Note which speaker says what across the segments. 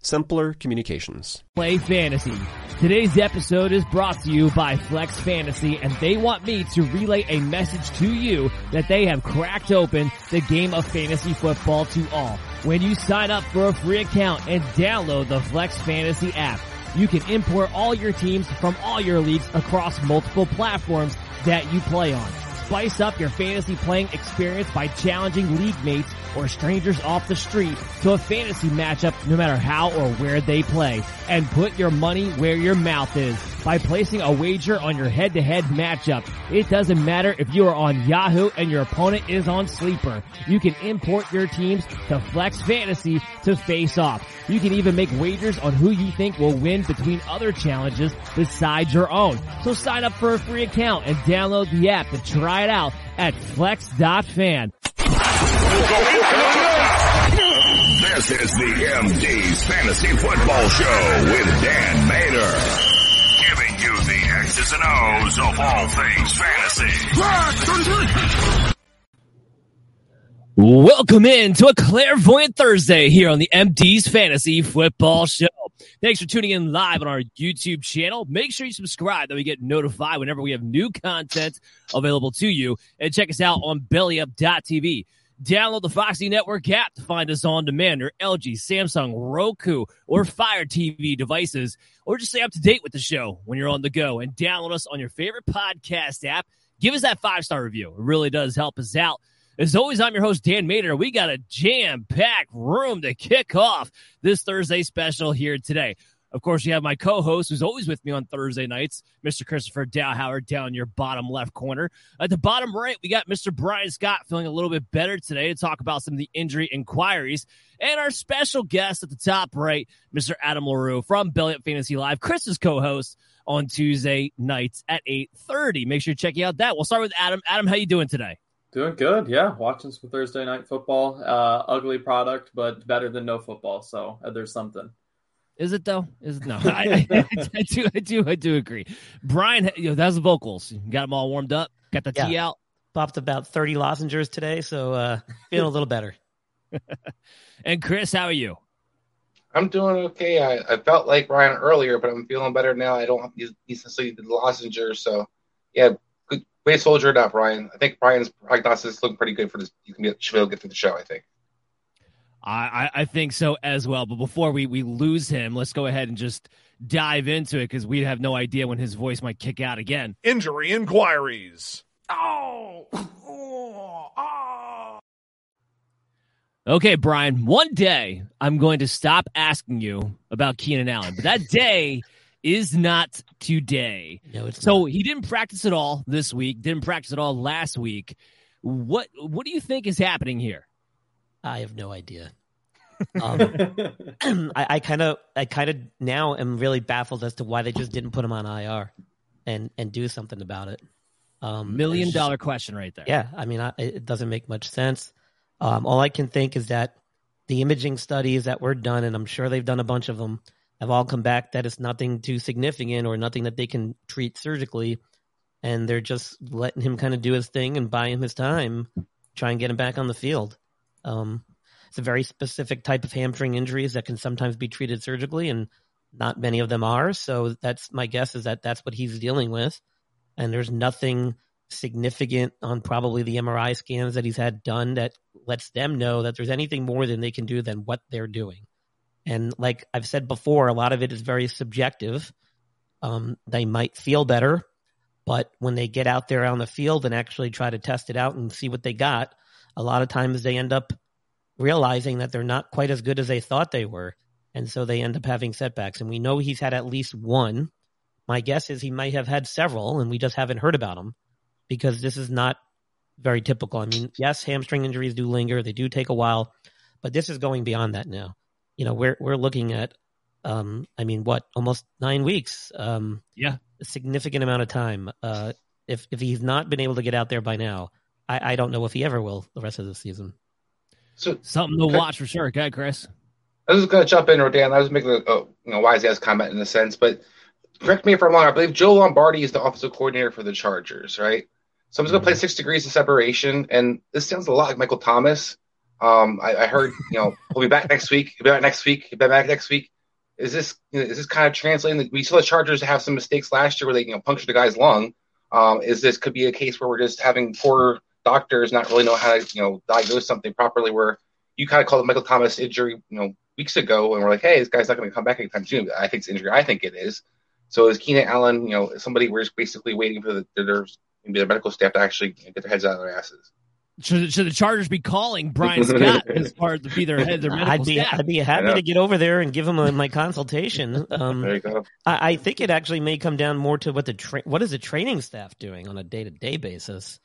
Speaker 1: simpler communications.
Speaker 2: Play fantasy. Today's episode is brought to you by Flex Fantasy and they want me to relay a message to you that they have cracked open the game of fantasy football to all. When you sign up for a free account and download the Flex Fantasy app, you can import all your teams from all your leagues across multiple platforms that you play on. Spice up your fantasy playing experience by challenging league mates or strangers off the street to a fantasy matchup no matter how or where they play. And put your money where your mouth is by placing a wager on your head-to-head matchup. It doesn't matter if you are on Yahoo and your opponent is on Sleeper. You can import your teams to Flex Fantasy to face off. You can even make wagers on who you think will win between other challenges besides your own. So sign up for a free account and download the app to try it out at flex.fan.
Speaker 3: This is the MD's Fantasy Football Show with Dan Mater. Giving you the X's and O's of all things fantasy.
Speaker 2: Welcome in to a clairvoyant Thursday here on the MD's Fantasy Football Show. Thanks for tuning in live on our YouTube channel. Make sure you subscribe that we get notified whenever we have new content available to you. And check us out on bellyup.tv. Download the Foxy Network app to find us on demand or LG, Samsung, Roku, or Fire TV devices, or just stay up to date with the show when you're on the go and download us on your favorite podcast app. Give us that five star review. It really does help us out. As always, I'm your host, Dan Mater. We got a jam packed room to kick off this Thursday special here today. Of course, you have my co host who's always with me on Thursday nights, Mr. Christopher Dowhauer, down your bottom left corner. At the bottom right, we got Mr. Brian Scott feeling a little bit better today to talk about some of the injury inquiries. And our special guest at the top right, Mr. Adam LaRue from Belly Fantasy Live, Chris's co host on Tuesday nights at 8.30. Make sure you check out that. We'll start with Adam. Adam, how you doing today?
Speaker 4: Doing good, yeah. Watching some Thursday night football. Uh, ugly product, but better than no football. So uh, there's something.
Speaker 2: Is it though? Is it no? I, I, I, do, I do, I do agree. Brian, you know, that's the vocals. You got them all warmed up. Got the
Speaker 5: Yeah.
Speaker 2: tea out.
Speaker 5: Popped about 30 lozenges today, so uh, feeling a little better.
Speaker 2: And Chris, how are you?
Speaker 6: I'm doing okay. I, I felt like Brian earlier, but I'm feeling better now. I don't have these necessarily the lozenges, so yeah, good way soldier it up, Brian. I think Brian's prognosis is looking pretty good for this. You can be, should be able to get through the show. I think.
Speaker 2: I, I, I think so as well. But before we, we lose him, let's go ahead and just dive into it because we have no idea when his voice might kick out again.
Speaker 7: Injury inquiries.
Speaker 2: Oh, oh, Okay, Brian, one day I'm going to stop asking you about Keenan Allen, but that day is not today.
Speaker 5: No, it's
Speaker 2: so
Speaker 5: not.
Speaker 2: he didn't practice at all this week, didn't practice at all last week. What what do you think is happening here?
Speaker 5: I have no idea. Um, I, I kind of, I kind of now am really baffled as to why they just didn't put him on IR and and do something about it. Um,
Speaker 2: Million
Speaker 5: it's just-
Speaker 2: dollar question right there.
Speaker 5: Yeah, I mean, I, it doesn't make much sense. Um, all I can think is that the imaging studies that were done, and I'm sure they've done a bunch of them, have all come back that it's nothing too significant or nothing that they can treat surgically, and they're just letting him kind of do his thing and buy him his time, try and get him back on the field. Um, it's a very specific type of hamstring injuries that can sometimes be treated surgically, and not many of them are. So that's my guess is that that's what he's dealing with, and there's nothing significant on probably the MRI scans that he's had done that lets them know that there's anything more than they can do than what they're doing. And like I've said before, a lot of it is very subjective. Um, they might feel better, but when they get out there on the field and actually try to test it out and see what they got, a lot of times they end up realizing that they're not quite as good as they thought they were. And so they end up having setbacks. And we know he's had at least one. My guess is he might have had several, and we just haven't heard about them because this is not very typical. I mean, yes, hamstring injuries do linger; they do take a while, but this is going beyond that now. You know, we're we're looking at, um, I mean, what almost nine weeks? Um,
Speaker 2: Yeah.
Speaker 5: a significant amount of time. Uh, if if he's not been able to get out there by now, I, I don't know if he ever will the rest of the season.
Speaker 6: So
Speaker 2: Something to
Speaker 6: Okay.
Speaker 2: watch for sure. Okay, Chris.
Speaker 6: I was going to jump in, Rodan. I was making a, a you know wise ass comment in a sense, but correct me if I'm wrong. I believe Joe Lombardi is the offensive coordinator for the Chargers, right? So I'm just going to play six degrees of separation, and this sounds a lot like Michael Thomas. Um, I, I heard you know he'll be back next week. He'll be back next week. He'll be back next week. Is this you know, is this kind of translating? We saw the Chargers have some mistakes last year where they you know punctured the guy's lung. Um, is this could be a case where we're just having poor doctors not really know how to you know diagnose something properly? Where you kind of called Michael Thomas injury, you know, weeks ago, and we're like, hey, this guy's not going to come back anytime soon. I think it's injury. I think it is. So is Keenan Allen, you know, somebody we're just basically waiting for the, their maybe their medical staff to actually get their heads out of their asses.
Speaker 2: Should, should the Chargers be calling Brian Scott as part to be their head, their medical
Speaker 5: I'd be
Speaker 2: staff?
Speaker 5: I'd be happy
Speaker 6: Yeah.
Speaker 5: to get over there and give him a, my consultation. Um,
Speaker 6: There you go.
Speaker 5: I, I think it actually may come down more to what the tra- what is the training staff doing on a day to day basis.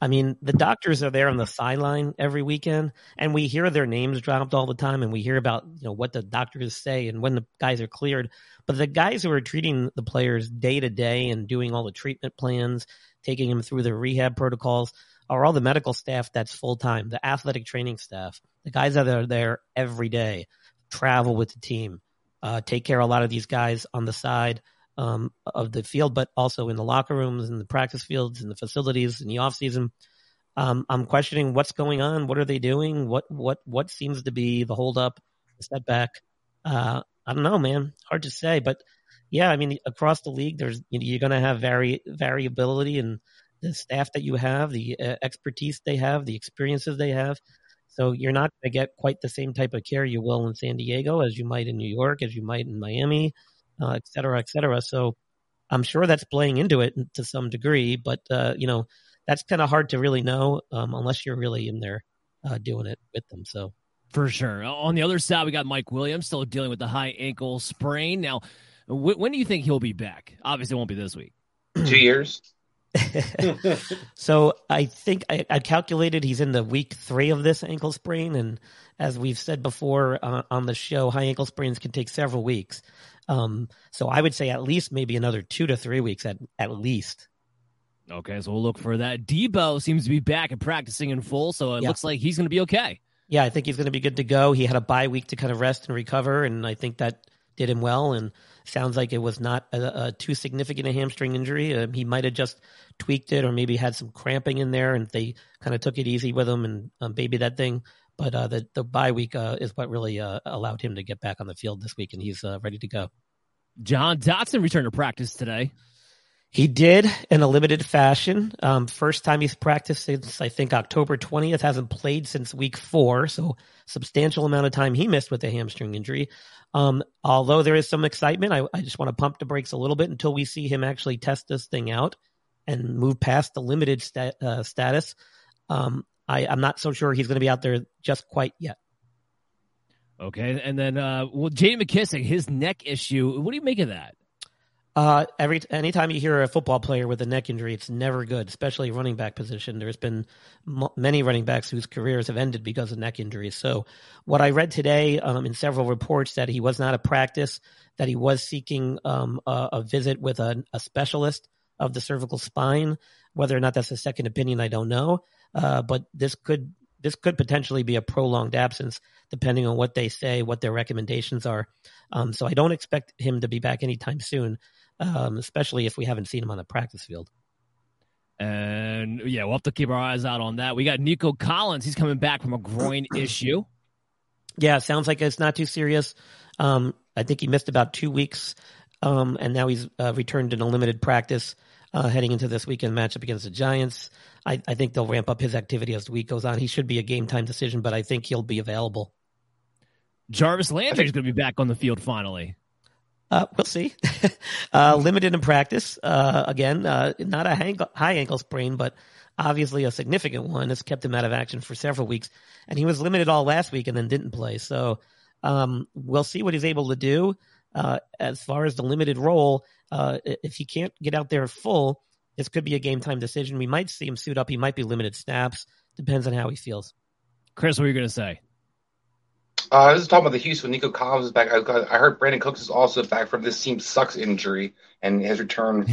Speaker 5: I mean, the doctors are there on the sideline every weekend, and we hear their names dropped all the time, and we hear about you know what the doctors say and when the guys are cleared. But the guys who are treating the players day to day and doing all the treatment plans, taking them through the rehab protocols, are all the medical staff that's full time, the athletic training staff, the guys that are there every day, travel with the team, uh, take care of a lot of these guys on the side um, of the field, but also in the locker rooms, in the practice fields, in the facilities, in the off season. Um, I'm questioning what's going on. What are they doing? What what what seems to be the holdup, the setback? Uh, I don't know, man. Hard to say, but yeah, I mean, across the league, there's you're going to have vari- variability in the staff that you have, the uh, expertise they have, the experiences they have. So you're not going to get quite the same type of care you will in San Diego as you might in New York, as you might in Miami, uh, et cetera, et cetera. So I'm sure that's playing into it to some degree, but uh, you know that's kind of hard to really know um, unless you're really in there uh, doing it with them. So
Speaker 2: For sure. On the other side, we got Mike Williams still dealing with the high ankle sprain. Now, wh- when do you think he'll be back? Obviously, it won't be this week.
Speaker 6: Two years.
Speaker 5: so I think I, I calculated he's in the week three of this ankle sprain, and as we've said before uh, on the show, high ankle sprains can take several weeks. Um, so I would say at least maybe another two to three weeks at at least.
Speaker 2: Okay, so we'll look for that. Deebo seems to be back and practicing in full, so it
Speaker 5: Yeah.
Speaker 2: looks like he's going to be okay.
Speaker 5: Yeah, I think he's going to be good to go. He had a bye week to kind of rest and recover, and I think that did him well. And sounds like it was not a, a too significant a hamstring injury. Uh, he might have just tweaked it, or maybe had some cramping in there, and they kind of took it easy with him and um, baby that thing. But uh, the the bye week uh, is what really uh, allowed him to get back on the field this week, and he's uh, ready to go.
Speaker 2: Jahan Dotson returned to practice today.
Speaker 5: He did in a limited fashion. Um, first time he's practiced since I think October 20th. Hasn't played since week four, so substantial amount of time he missed with the hamstring injury. Um, although there is some excitement, I, I just want to pump the brakes a little bit until we see him actually test this thing out and move past the limited uh, status. Um, I, I'm not so sure he's going to be out there just quite yet.
Speaker 2: Okay, and then uh, well, J.D. McKissic, his neck issue. What do you make of that?
Speaker 5: Uh, every anytime you hear a football player with a neck injury, it's never good, especially running back position. There's been m- many running backs whose careers have ended because of neck injuries. So, what I read today um, in several reports that he was not a practice, that he was seeking um, a, a, visit with a, a, specialist of the cervical spine. Whether or not that's a second opinion, I don't know. Uh, but this could this could potentially be a prolonged absence, depending on what they say, what their recommendations are. Um, so I don't expect him to be back anytime soon um, especially if we haven't seen him on the practice field.
Speaker 2: And yeah, we'll have to keep our eyes out on that. We got Nico Collins. He's coming back from a groin issue.
Speaker 5: Yeah, sounds like it's not too serious. Um, I think he missed about two weeks, um, and now he's uh, returned in a limited practice uh, heading into this weekend matchup against the Giants. I, I, think they'll ramp up his activity as the week goes on. He should be a game time decision, but I think he'll be available.
Speaker 2: Jarvis Landry is going to be back on the field finally.
Speaker 5: Uh, we'll see. uh, limited in practice. Uh, again, uh, not a hang- high ankle sprain, but obviously a significant one. It's kept him out of action for several weeks, and he was limited all last week and then didn't play. So um, we'll see what he's able to do. Uh, as far as the limited role, uh, if he can't get out there full, this could be a game time decision. We might see him suit up. He might be limited snaps. Depends on how he feels.
Speaker 2: Chris, what are you going to say?
Speaker 6: Uh, I was talking about the Houston. Nico Collins is back. I, I heard Brandin Cooks is also back from this team sucks injury, and has returned,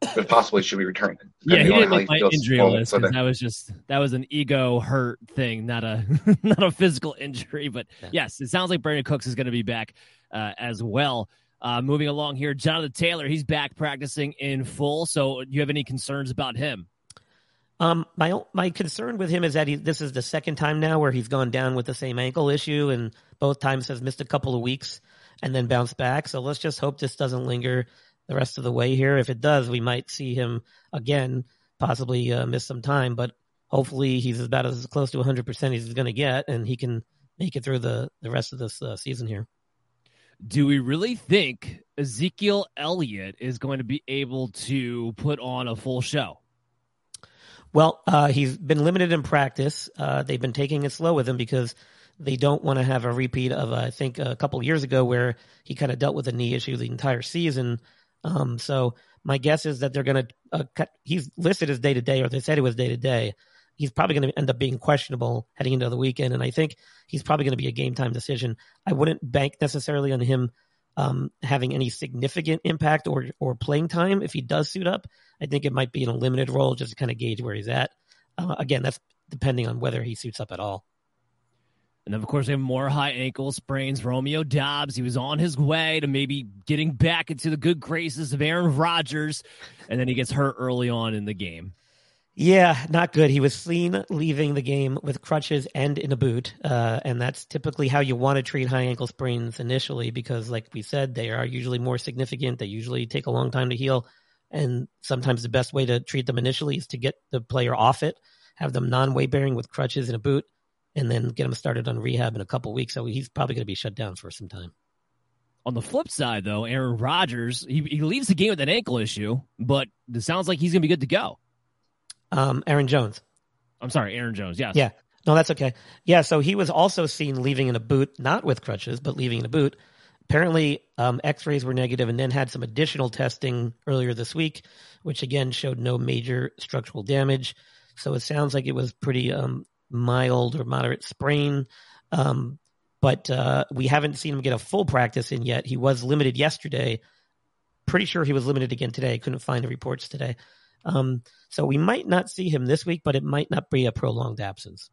Speaker 6: but possibly should be returned.
Speaker 2: Yeah, he didn't make my injury list so that, that was just that was an ego hurt thing, not a not a physical injury. But yeah. yes, it sounds like Brandin Cooks is going to be back uh, as well. Uh, moving along here, Jonathan Taylor, he's back practicing in full. So, do you have any concerns about him?
Speaker 5: Um, my my concern with him is that he, this is the second time now where he's gone down with the same ankle issue, and both times has missed a couple of weeks and then bounced back. So let's just hope this doesn't linger the rest of the way here. If it does, we might see him again, possibly uh, miss some time, but hopefully he's about as close to 100% as he's going to get, and he can make it through the the rest of this uh, season here.
Speaker 2: Do we really think Ezekiel Elliott is going to be able to put on a full show?
Speaker 5: Well, uh, he's been limited in practice. Uh, they've been taking it slow with him because they don't want to have a repeat of, uh, I think, a couple years ago where he kind of dealt with a knee issue the entire season. Um, so my guess is that they're going to uh, cut. He's listed as day to day, or they said it was day to day. He's probably going to end up being questionable heading into the weekend, and I think he's probably going to be a game time decision. I wouldn't bank necessarily on him um, having any significant impact or or playing time if he does suit up. I think it might be in a limited role just to kind of gauge where he's at. Uh, again, that's depending on whether he suits up at all.
Speaker 2: And of course, we have more high ankle sprains. Romeo Doubs, he was on his way to maybe getting back into the good graces of Aaron Rodgers, and then he gets hurt early on in the game.
Speaker 5: Yeah, not good. He was seen leaving the game with crutches and in a boot, uh, and that's typically how you want to treat high ankle sprains initially, because, like we said, they are usually more significant. They usually take a long time to heal, and sometimes the best way to treat them initially is to get the player off it, have them non-weight bearing with crutches and a boot, and then get them started on rehab in a couple weeks. So he's probably going to be shut down for some time.
Speaker 2: On the flip side, though, Aaron Rodgers he, he leaves the game with an ankle issue, but it sounds like he's going to be good to go.
Speaker 5: Um, Aaron Jones.
Speaker 2: I'm sorry, Aaron Jones. Yes.
Speaker 5: Yeah. No, that's okay. Yeah. So he was also seen leaving in a boot, not with crutches, but leaving in a boot. Apparently, um, X-rays were negative, and then had some additional testing earlier this week, which again showed no major structural damage. So it sounds like it was pretty um, mild or moderate sprain. Um, but uh, we haven't seen him get a full practice in yet. He was limited yesterday. Pretty sure he was limited again today. Couldn't find the reports today. Um, so we might not see him this week, but it might not be a prolonged absence.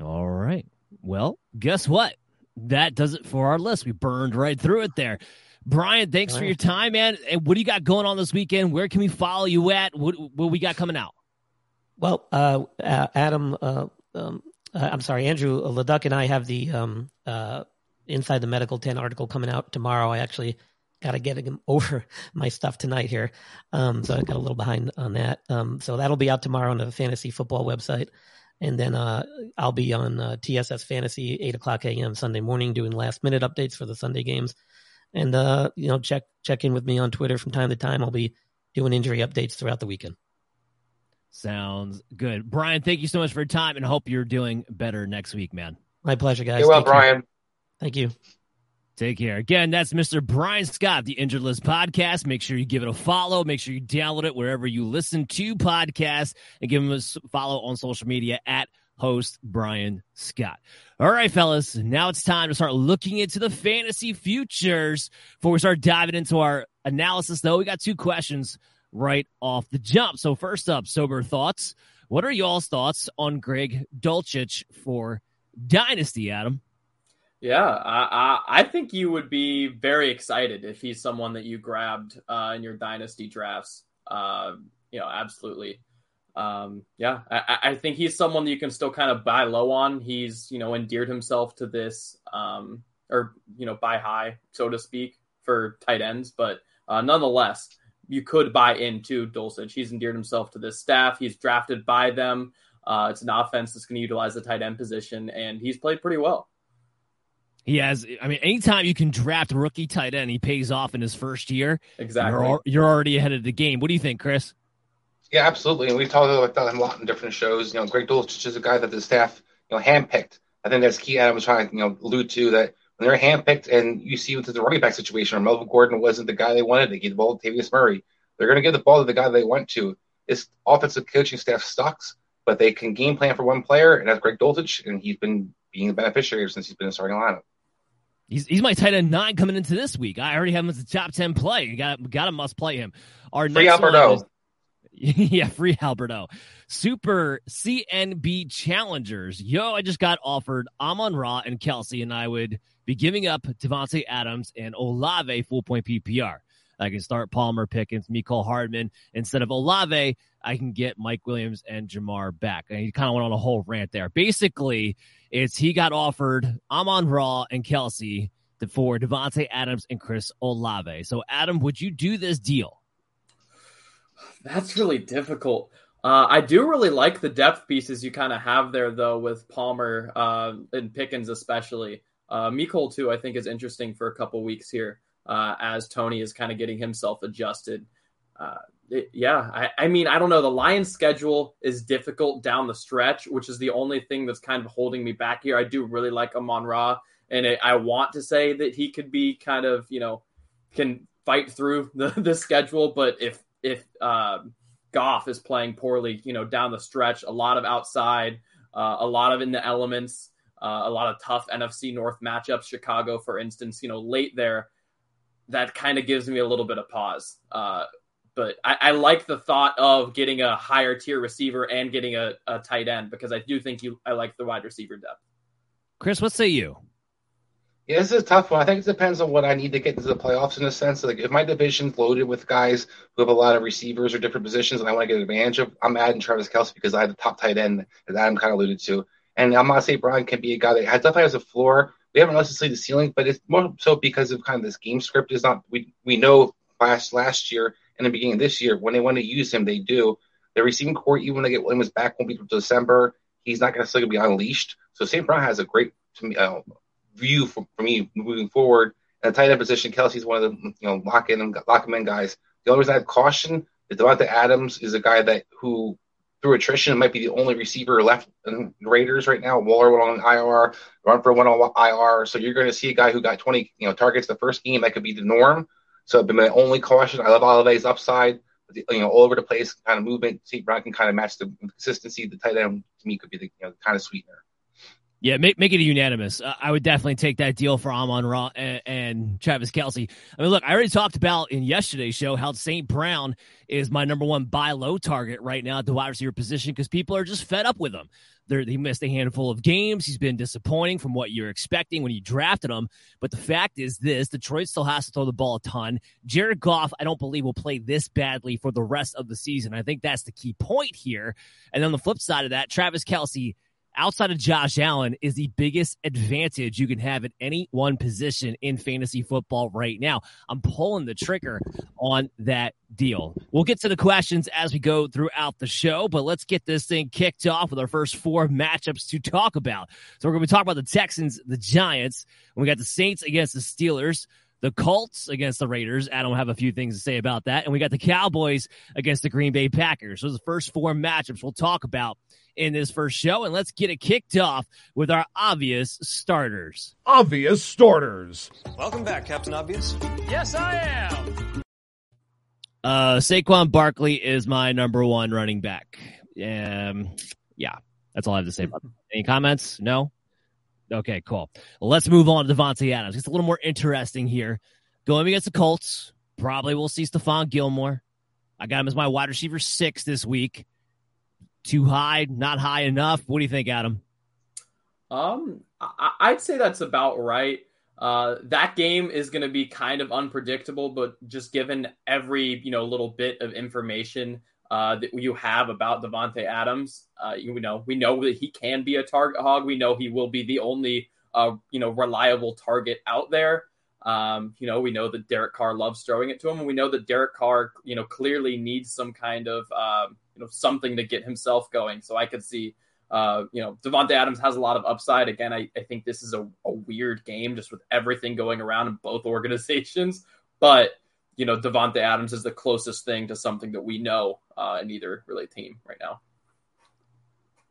Speaker 2: All right. Well, guess what? That does it for our list. We burned right through it there. Brian, thanks for your time, man. And what do you got going on this weekend? Where can we follow you at? What what we got coming out?
Speaker 5: Well, uh, uh, Adam, uh, um, uh, I'm sorry, Andrew Leduc and I have the um, uh, Inside the Medical 10 article coming out tomorrow. I actually got to get him over my stuff tonight here. Um, so I got a little behind on that. Um, so that'll be out tomorrow on the fantasy football website. And then uh, I'll be on uh, TSS Fantasy, 8 o'clock a.m. Sunday morning doing last minute updates for the Sunday games. And, uh, you know, check, check in with me on Twitter from time to time. I'll be doing injury updates throughout the weekend.
Speaker 2: Sounds good. Brian, thank you so much for your time and hope you're doing better next week, man.
Speaker 5: My pleasure, guys.
Speaker 6: You're well, Brian.
Speaker 5: Thank you.
Speaker 2: Take care. Again, that's Mr. Brian Scott, the Injured List podcast. Make sure you give it a follow. Make sure you download it wherever you listen to podcasts and give him a follow on social media at host Brian Scott. All right, fellas. Now it's time to start looking into the fantasy futures. Before we start diving into our analysis, though, we got two questions right off the jump. So, first up, sober thoughts. What are y'all's thoughts on Greg Dulcich for Dynasty, Adam?
Speaker 4: Yeah, I, I, I think you would be very excited if he's someone that you grabbed uh, in your dynasty drafts. Uh, you know, absolutely. Um, yeah, I, I think he's someone that you can still kind of buy low on. He's you know endeared himself to this, um, or you know buy high, so to speak, for tight ends. But uh, nonetheless, you could buy into Dulcich. He's endeared himself to this staff. He's drafted by them. Uh, it's an offense that's going to utilize the tight end position, and he's played pretty well.
Speaker 2: He has. I mean, anytime you can draft a rookie tight end, he pays off in his first year.
Speaker 4: Exactly.
Speaker 2: You're, you're already ahead of the game. What do you think, Chris?
Speaker 6: Yeah, absolutely. And we've talked about that a lot in different shows. You know, Greg Dulcich is a guy that the staff, you know, handpicked. I think that's key. Adam was trying to, you know, allude to that when they're handpicked, and you see with the running back situation, where Melvin Gordon wasn't the guy they wanted. They gave the ball to Tavius Murray. They're going to give the ball to the guy they went to. This offensive coaching staff sucks, but they can game plan for one player, and that's Greg Dulcich, and he's been being the beneficiary since he's been in the starting lineup.
Speaker 2: He's, he's my tight end nine coming into this week. I already have him as a top ten play. You got got to must play him. Our
Speaker 6: free
Speaker 2: next
Speaker 6: Alberto.
Speaker 2: Is, yeah, free Alberto. Super CNB challengers. Yo, I just got offered Amon Ra and Kelce, and I would be giving up Davante Adams and Olave full point PPR. I can start Palmer, Pickens, Mecole Hardman instead of Olave. I can get Mike Williams and Ja'Marr back. And he kind of went on a whole rant there. Basically, it's he got offered Amon Ra and Kelce for Davante Adams and Chris Olave. So, Adam, would you do this deal?
Speaker 4: That's really difficult. Uh, I do really like the depth pieces you kind of have there, though, with Palmer uh, and Pickens, especially. Uh, Mecole, too, I think is interesting for a couple weeks here uh, as Tony is kind of getting himself adjusted. It, yeah, I, I, mean, I don't know. The Lions' schedule is difficult down the stretch, which is the only thing that's kind of holding me back here. I do really like Amon Ra, and it, I want to say that he could be kind of, you know, can fight through the, the schedule. But if if um, Goff is playing poorly, you know, down the stretch, a lot of outside, uh, a lot of in the elements, uh, a lot of tough NFC North matchups. Chicago, for instance, you know, late there, that kind of gives me a little bit of pause. Uh, but I, I, like the thought of getting a higher tier receiver and getting a, a tight end because I do think you I like the wide receiver depth.
Speaker 2: Chris, what say you?
Speaker 6: Yeah, this is a tough one. I think it depends on what I need to get into the playoffs in a sense. Like if my division's loaded with guys who have a lot of receivers or different positions and I want to get advantage of, I'm adding Travis Kelce because I have the top tight end that Adam kind of alluded to. And I'm not saying Brian can be a guy that has, definitely has a floor. We haven't necessarily the ceiling, but it's more so because of kind of this game script is not we we know last last year and the beginning of this year when they want to use him, they do. The receiving core, even when they get Williams back, won't be until December. He's not going to still be unleashed. So St. Brown has a great me, uh, view for, for me moving forward. And the tight end position, Kelce's one of the you know lock in lock him in guys. The only reason I have caution is Davante Adams is a guy that who through attrition might be the only receiver left in Raiders right now. Waller went on IR, run for one on IR. So you're going to see a guy who got 20 you know targets the first game. That could be the norm. So it'd be my only caution. I love Olave's upside. but You know, all over the place kind of movement. St. Brown can kind of match the consistency. The tight end to me could be the you know, kind of sweetener.
Speaker 2: Yeah, make make it unanimous. Uh, I would definitely take that deal for Amon Ra and, and, Travis Kelce. I mean, look, I already talked about in yesterday's show how St. Brown is my number one buy low target right now at the wide receiver position because people are just fed up with him. They're, he missed a handful of games. He's been disappointing from what you're expecting when you drafted him. But the fact is this Detroit still has to throw the ball a ton. Jared Goff, I don't believe, will play this badly for the rest of the season. I think that's the key point here. And on the flip side of that, Travis Kelce outside of Josh Allen is the biggest advantage you can have at any one position in fantasy football right now. I'm pulling the trigger on that deal. We'll get to the questions as we go throughout the show, but let's get this thing kicked off with our first four matchups to talk about. So we're going to be talking about the Texans, the Giants, and we got the Saints against the Steelers. The Colts against the Raiders. Adam will have a few things to say about that. And we got the Cowboys against the Green Bay Packers. Those are the first four matchups we'll talk about in this first show. And let's get it kicked off with our obvious starters.
Speaker 7: Obvious starters.
Speaker 1: Welcome back, Captain Obvious.
Speaker 2: Yes, I am. Uh, Saquon Barkley is my number one running back. Um, yeah, that's all I have to say about that. Any comments? No? Okay, cool. Let's move on to Davante Adams. It's a little more interesting here. Going against the Colts, probably we'll see Stephon Gilmore. I got him as my wide receiver six this week. Too high, not high enough. What do you think, Adam?
Speaker 4: Um, I- I'd say that's about right. Uh, that game is going to be kind of unpredictable, but just given every you know little bit of information uh, that you have about Davante Adams, uh, you know we know that he can be a target hog. We know he will be the only uh, you know reliable target out there. Um, you know we know that Derek Carr loves throwing it to him, and we know that Derek Carr you know clearly needs some kind of um, you know something to get himself going. So I could see uh, you know, Davante Adams has a lot of upside. Again, I, I think this is a, a, weird game just with everything going around in both organizations. But, you know, Davante Adams is the closest thing to something that we know uh, in either really team right now.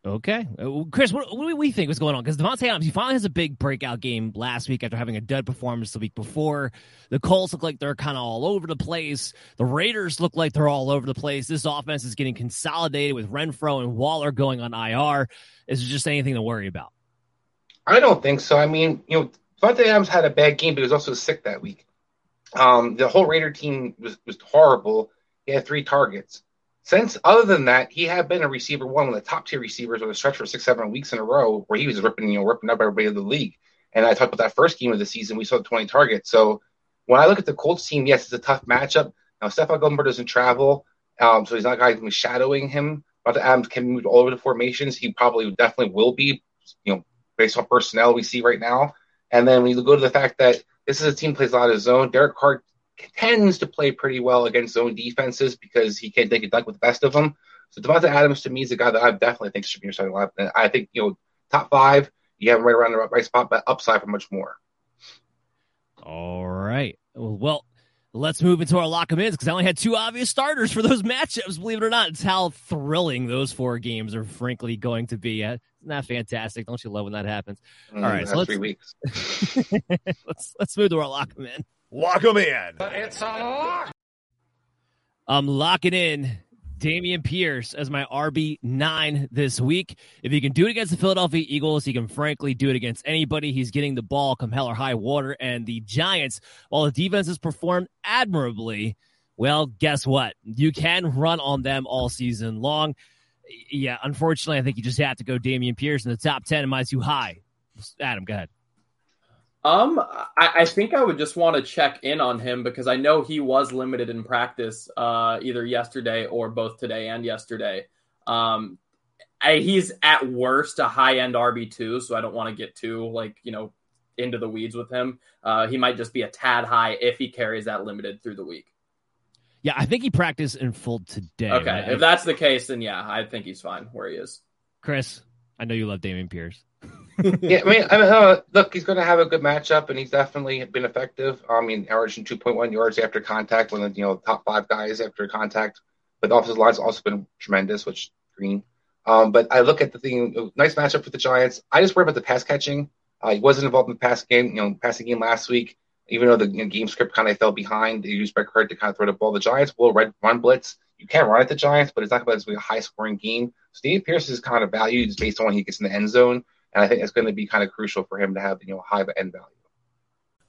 Speaker 2: Okay. Uh, Chris, what, what do we think was going on? Because Davante Adams, he finally has a big breakout game last week after having a dud performance the week before. The Colts look like they're kind of all over the place. The Raiders look like they're all over the place. This offense is getting consolidated with Renfrow and Waller going on IR. Is there just anything to worry about?
Speaker 6: I don't think so. I mean, you know, Davante Adams had a bad game, but he was also sick that week. Um, the whole Raider team was, was horrible. He had three targets. Since other than that, he had been a receiver, one of the top tier receivers with a stretch for six, seven weeks in a row where he was ripping, you know, ripping up everybody in the league. And I talked about that first game of the season, we saw the 20 targets. So when I look at the Colts team, yes, it's a tough matchup. Now Stephon Gilmore doesn't travel, um, so he's not a guy who's shadowing him. But Adams can move all over the formations. He probably definitely will be, you know, based on personnel we see right now. And then we go to the fact that this is a team plays a lot of zone. Derek Carr tends to play pretty well against zone defenses because he can't take a dunk with the best of them. So Davante Adams to me is a guy that I definitely think should be your starting lineup. I think you know top five, you have him right around the right spot, but upside for much more.
Speaker 2: All right. Well, let's move into our lock 'em ins because I only had two obvious starters for those matchups. Believe it or not, it's how thrilling those four games are. Frankly, going to be. Isn't that fantastic? Don't you love when that happens?
Speaker 6: Mm,
Speaker 2: All right, so let's
Speaker 6: three weeks.
Speaker 2: let's let's move to our lock 'em in.
Speaker 7: Lock them in.
Speaker 3: It's a lock.
Speaker 2: I'm locking in Dameon Pierce as my RB9 this week. If he can do it against the Philadelphia Eagles, he can frankly do it against anybody. He's getting the ball come hell or high water. And the Giants, while the defense has performed admirably, well, guess what? You can run on them all season long. Yeah, unfortunately, I think you just have to go Dameon Pierce in the top 10. Am I too high? Adam, go ahead.
Speaker 4: Um, I, I think I would just want to check in on him because I know he was limited in practice, uh, either yesterday or both today and yesterday. Um, I, he's at worst a high end RB two, so I don't want to get too like you know into the weeds with him. Uh, he might just be a tad high if he carries that limited through the week.
Speaker 2: Yeah, I think he practiced in full today.
Speaker 4: Okay,
Speaker 2: right?
Speaker 4: if that's the case, then yeah, I think he's fine where he is.
Speaker 2: Chris, I know you love Dameon Pierce.
Speaker 6: Yeah, I mean, I mean uh, look, he's going to have a good matchup, and he's definitely been effective. I mean, averaging 2.1 yards after contact, one of the you know top five guys after contact. But the offensive line's also been tremendous, which green. Um, but I look at the thing, nice matchup for the Giants. I just worry about the pass catching. Uh, he wasn't involved in the pass game, you know, passing game last week. Even though the you know, game script kind of fell behind, they used Brett Kurt to kind of throw the ball. The Giants will red, run blitz. You can't run at the Giants, but it's not going to be a high scoring game. Steve Pierce is kind of valued based on when he gets in the end zone. And I think it's going to be kind of crucial for him to have you know high end value.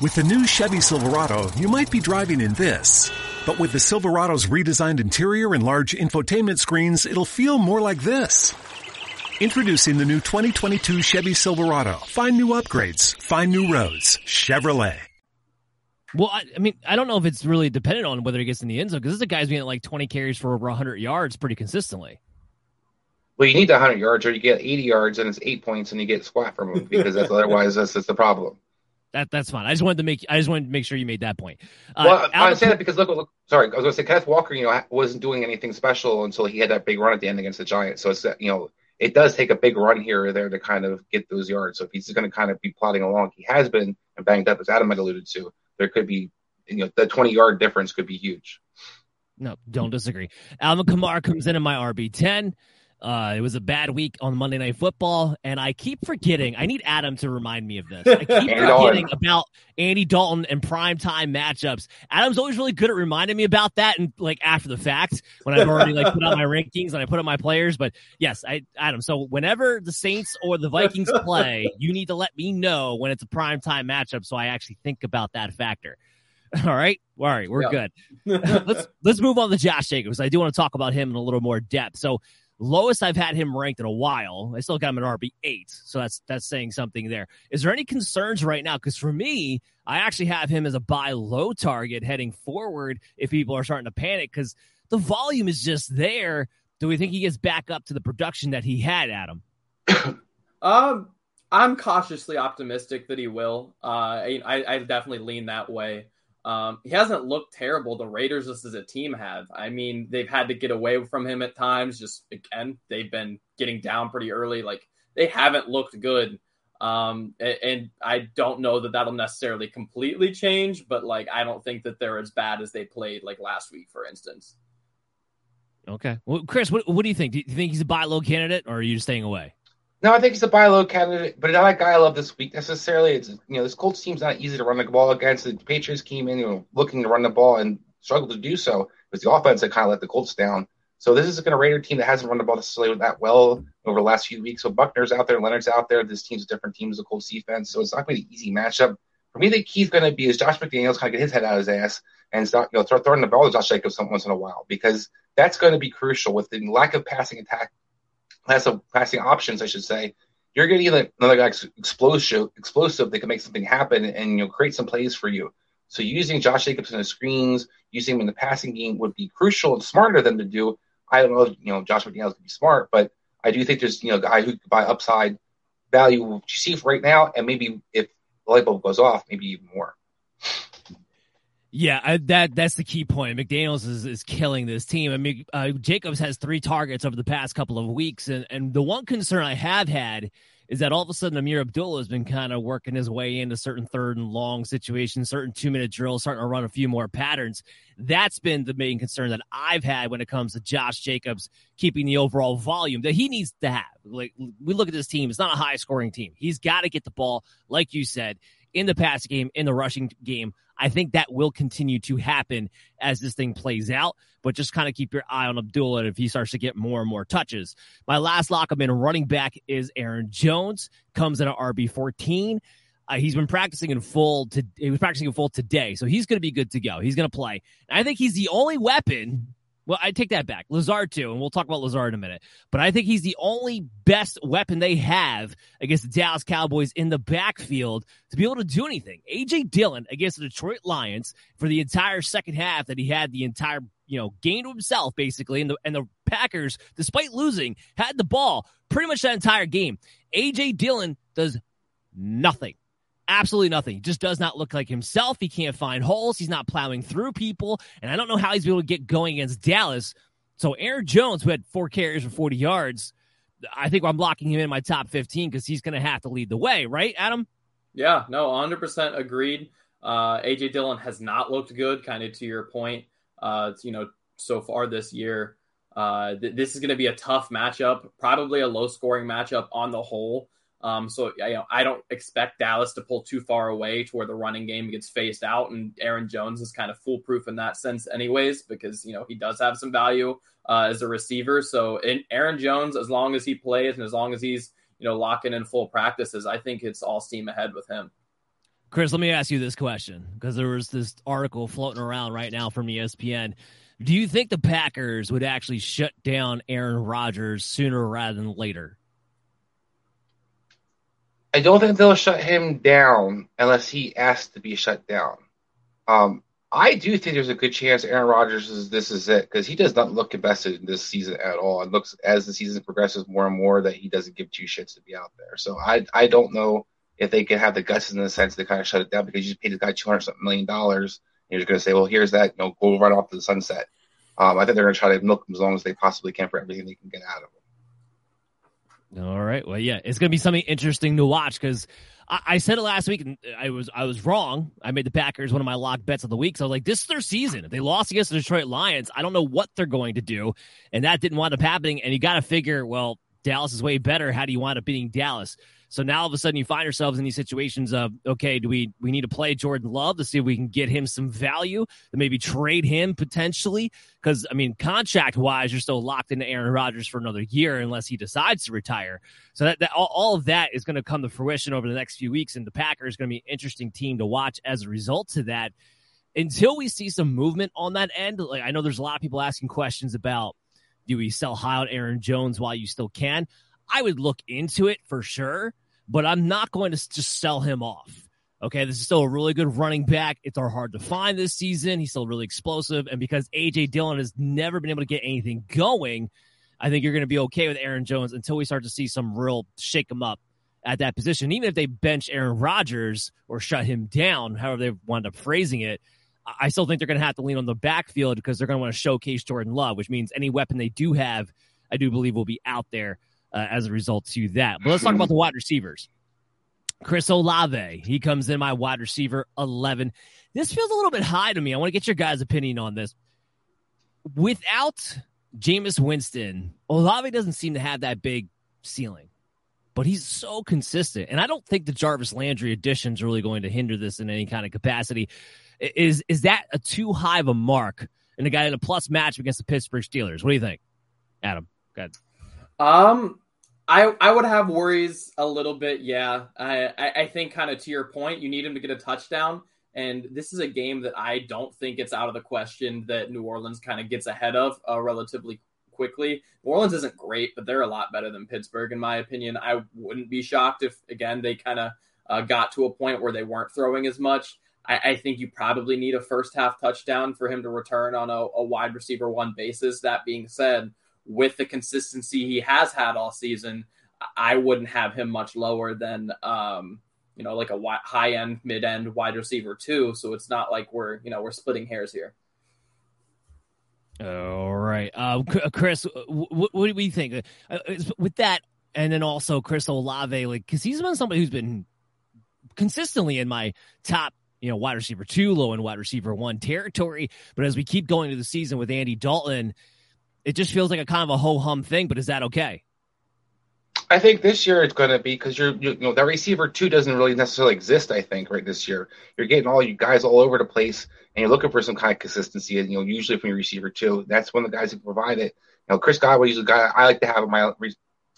Speaker 8: With the new Chevy Silverado, you might be driving in this. But with the Silverado's redesigned interior and large infotainment screens, it'll feel more like this. Introducing the new 2022 Chevy Silverado. Find new upgrades. Find new roads. Chevrolet.
Speaker 2: Well, I, I, mean, I don't know if it's really dependent on whether he gets in the end zone because this is a guy's being like 20 carries for over 100 yards pretty consistently.
Speaker 6: Well, you need the 100 yards, or you get 80 yards and it's eight points, and you get squat from him because that's otherwise that's, that's the problem.
Speaker 2: That that's fine. I just wanted to make I just wanted to make sure you made that point.
Speaker 6: Uh, well, I say that because look, look, sorry, I was going to say Kenneth Walker, you know, wasn't doing anything special until he had that big run at the end against the Giants. So it's you know, it does take a big run here or there to kind of get those yards. So if he's going to kind of be plodding along, he has been and banged up, as Adam had alluded to. There could be, you know, the 20 yard difference could be huge.
Speaker 2: No, don't disagree. Alvin Kamara comes in in my RB 10. Uh, it was a bad week on Monday Night Football, and I keep forgetting. I need Adam to remind me of this. I keep forgetting about Andy Dalton and primetime matchups. Adam's always really good at reminding me about that, and like after the fact, when I've already like put out my rankings and I put up my players. But yes, I Adam. So whenever the Saints or the Vikings play, you need to let me know when it's a primetime matchup, so I actually think about that factor. All right, all right, we're good. let's let's move on to Josh Jacobs. I do want to talk about him in a little more depth. So Lowest I've had him ranked in a while. I still got him an RB eight, so that's that's saying something there. Is there any concerns right now? Because for me, I actually have him as a buy low target heading forward. If people are starting to panic, because the volume is just there. Do we think he gets back up to the production that he had, Adam?
Speaker 4: um, I'm cautiously optimistic that he will. Uh, I, I definitely lean that way. Um, he hasn't looked terrible. The Raiders, just as a team, have. I mean, they've had to get away from him at times. Just again, they've been getting down pretty early. Like they haven't looked good. Um, and, and I don't know that that'll necessarily completely change, but like I don't think that they're as bad as they played like last week, for instance.
Speaker 2: Okay. Well, Chris, what, what do you think? Do you think he's a buy low candidate, or are you staying away?
Speaker 6: No, I think he's a buy low candidate, but not a guy I love this week necessarily. It's you know this Colts team's not easy to run the ball against. The Patriots came in, you know, looking to run the ball and struggled to do so because the offense had kind of let the Colts down. So this is going to Raider team that hasn't run the ball necessarily that well over the last few weeks. So Buckner's out there, Leonard's out there. This team's a different team as the Colts defense, so it's not going to be an easy matchup. For me, the key's going to be is Josh McDaniels kind of get his head out of his ass and start you know throw, throwing the ball to Josh Jacobs once in a while because that's going to be crucial with the lack of passing attack, of passing options, I should say you're getting another guy explosive, explosive that can make something happen and you know create some plays for you. So using Josh Jacobs in the screens, using him in the passing game would be crucial and smarter than to do. I don't know if you know Josh McDaniels could be smart, but I do think there's you know a guy who could buy upside value what you see right now, and maybe if the light bulb goes off, maybe even more.
Speaker 2: Yeah, I, that that's the key point. McDaniel's is, is killing this team. I mean, uh, Jacobs has three targets over the past couple of weeks, and and the one concern I have had is that all of a sudden Ameer Abdullah has been kind of working his way into certain third and long situations, certain two minute drills, starting to run a few more patterns. That's been the main concern that I've had when it comes to Josh Jacobs keeping the overall volume that he needs to have. Like we look at this team, it's not a high scoring team. He's got to get the ball, like you said, in the pass game, in the rushing game. I think that will continue to happen as this thing plays out, but just kind of keep your eye on Abdullah if he starts to get more and more touches. My last lock I'm in running back is Aaron Jones, comes in at RB 14. Uh, he's been practicing in full. To, he was practicing in full today, so he's going to be good to go. He's going to play. And I think he's the only weapon well, I take that back. Lazard too, and we'll talk about Lazard in a minute. But I think he's the only best weapon they have against the Dallas Cowboys in the backfield to be able to do anything. AJ Dillon against the Detroit Lions for the entire second half that he had the entire you know game to himself basically, and the and the Packers, despite losing, had the ball pretty much that entire game. AJ Dillon does nothing absolutely nothing. He just does not look like himself. He can't find holes. He's not plowing through people. And I don't know how he's able to get going against Dallas. So Aaron Jones, who had four carries for 40 yards, I think I'm locking him in my top 15 because he's going to have to lead the way, right, Adam?
Speaker 4: Yeah, no, 100% agreed. Uh, AJ Dillon has not looked good, kind of to your point. Uh, you know, so far this year, uh, th- this is going to be a tough matchup, probably a low scoring matchup on the whole. Um, so you know, I don't expect Dallas to pull too far away to where the running game gets phased out, and Aaron Jones is kind of foolproof in that sense, anyways, because you know he does have some value uh, as a receiver. So in Aaron Jones, as long as he plays and as long as he's you know locking in full practices, I think it's all steam ahead with him.
Speaker 2: Chris, let me ask you this question because there was this article floating around right now from ESPN. Do you think the Packers would actually shut down Aaron Rodgers sooner rather than later?
Speaker 6: I don't think they'll shut him down unless he asks to be shut down. Um, I do think there's a good chance Aaron Rodgers is this is it because he does not look invested in this season at all. It looks as the season progresses more and more that he doesn't give two shits to be out there. So I I don't know if they can have the guts in the sense to kind of shut it down because you just paid this guy two hundred something million dollars and you're going to say, well, here's that, you know, go right off to the sunset. Um, I think they're going to try to milk him as long as they possibly can for everything they can get out of him.
Speaker 2: All right. Well, yeah, it's going to be something interesting to watch because I, I, said it last week and I was I was wrong. I made the Packers one of my lock bets of the week. So I was like, this is their season. If they lost against the Detroit Lions, I don't know what they're going to do, and that didn't wind up happening. And you got to figure, well, Dallas is way better. How do you wind up beating Dallas? So now all of a sudden you find yourselves in these situations of okay, do we we need to play Jordan Love to see if we can get him some value, to maybe trade him potentially? Because I mean, contract wise, you're still locked into Aaron Rodgers for another year unless he decides to retire. So that, that all, all of that is going to come to fruition over the next few weeks, and the Packers are going to be an interesting team to watch as a result to that. Until we see some movement on that end, like I know there's a lot of people asking questions about do we sell high on Aaron Jones while you still can? I would look into it for sure, but I'm not going to just sell him off. Okay, this is still a really good running back. It's our hard to find this season. He's still really explosive. And because AJ Dillon has never been able to get anything going, I think you're going to be okay with Aaron Jones until we start to see some real shake him up at that position. Even if they bench Aaron Rodgers or shut him down, however they wind up phrasing it, I still think they're going to have to lean on the backfield because they're going to want to showcase Jordan Love, which means any weapon they do have, I do believe will be out there uh, as a result to that. But let's talk about the wide receivers. Chris Olave, he comes in my wide receiver 11. This feels a little bit high to me. I want to get your guys' opinion on this. Without Jameis Winston, Olave doesn't seem to have that big ceiling, but he's so consistent. And I don't think the Jarvis Landry addition is really going to hinder this in any kind of capacity. Is is that a too high of a mark and a guy in a plus match against the Pittsburgh Steelers? What do you think, Adam? Go ahead.
Speaker 4: Um, I I would have worries a little bit. Yeah, I I think kind of to your point, you need him to get a touchdown, and this is a game that I don't think it's out of the question that New Orleans kind of gets ahead of uh, relatively quickly. New Orleans isn't great, but they're a lot better than Pittsburgh, in my opinion. I wouldn't be shocked if again they kind of uh, got to a point where they weren't throwing as much. I, I, think you probably need a first half touchdown for him to return on a, a wide receiver one basis. That being said with the consistency he has had all season, I wouldn't have him much lower than um, you know like a high end, mid end wide receiver too. So it's not like we're you know we're splitting hairs here.
Speaker 2: All right, uh, Chris, what, what, do we think uh, with that? And then also Chris Olave, like because he's been somebody who's been consistently in my top you know wide receiver two, low and wide receiver one territory. But as we keep going to the season with Andy Dalton it just feels like a kind of a ho hum thing, but is that okay?
Speaker 6: I think this year it's going to be because you're, you, know, that receiver two doesn't really necessarily exist. I think right this year you're getting all you guys all over the place, and you're looking for some kind of consistency. And you know, usually from your receiver two, that's one of the guys who provide it. You know, Chris Godwin is a guy I like to have on my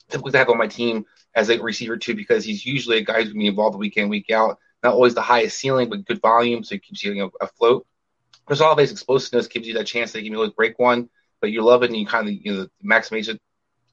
Speaker 6: typically to have on my team as a receiver two because he's usually a guy who's going to be involved week in week out. Not always the highest ceiling, but good volume, so he keeps you, you know, afloat. Chris Olave's explosiveness gives you that chance that he can always break one but you love it and you kind of you know maximization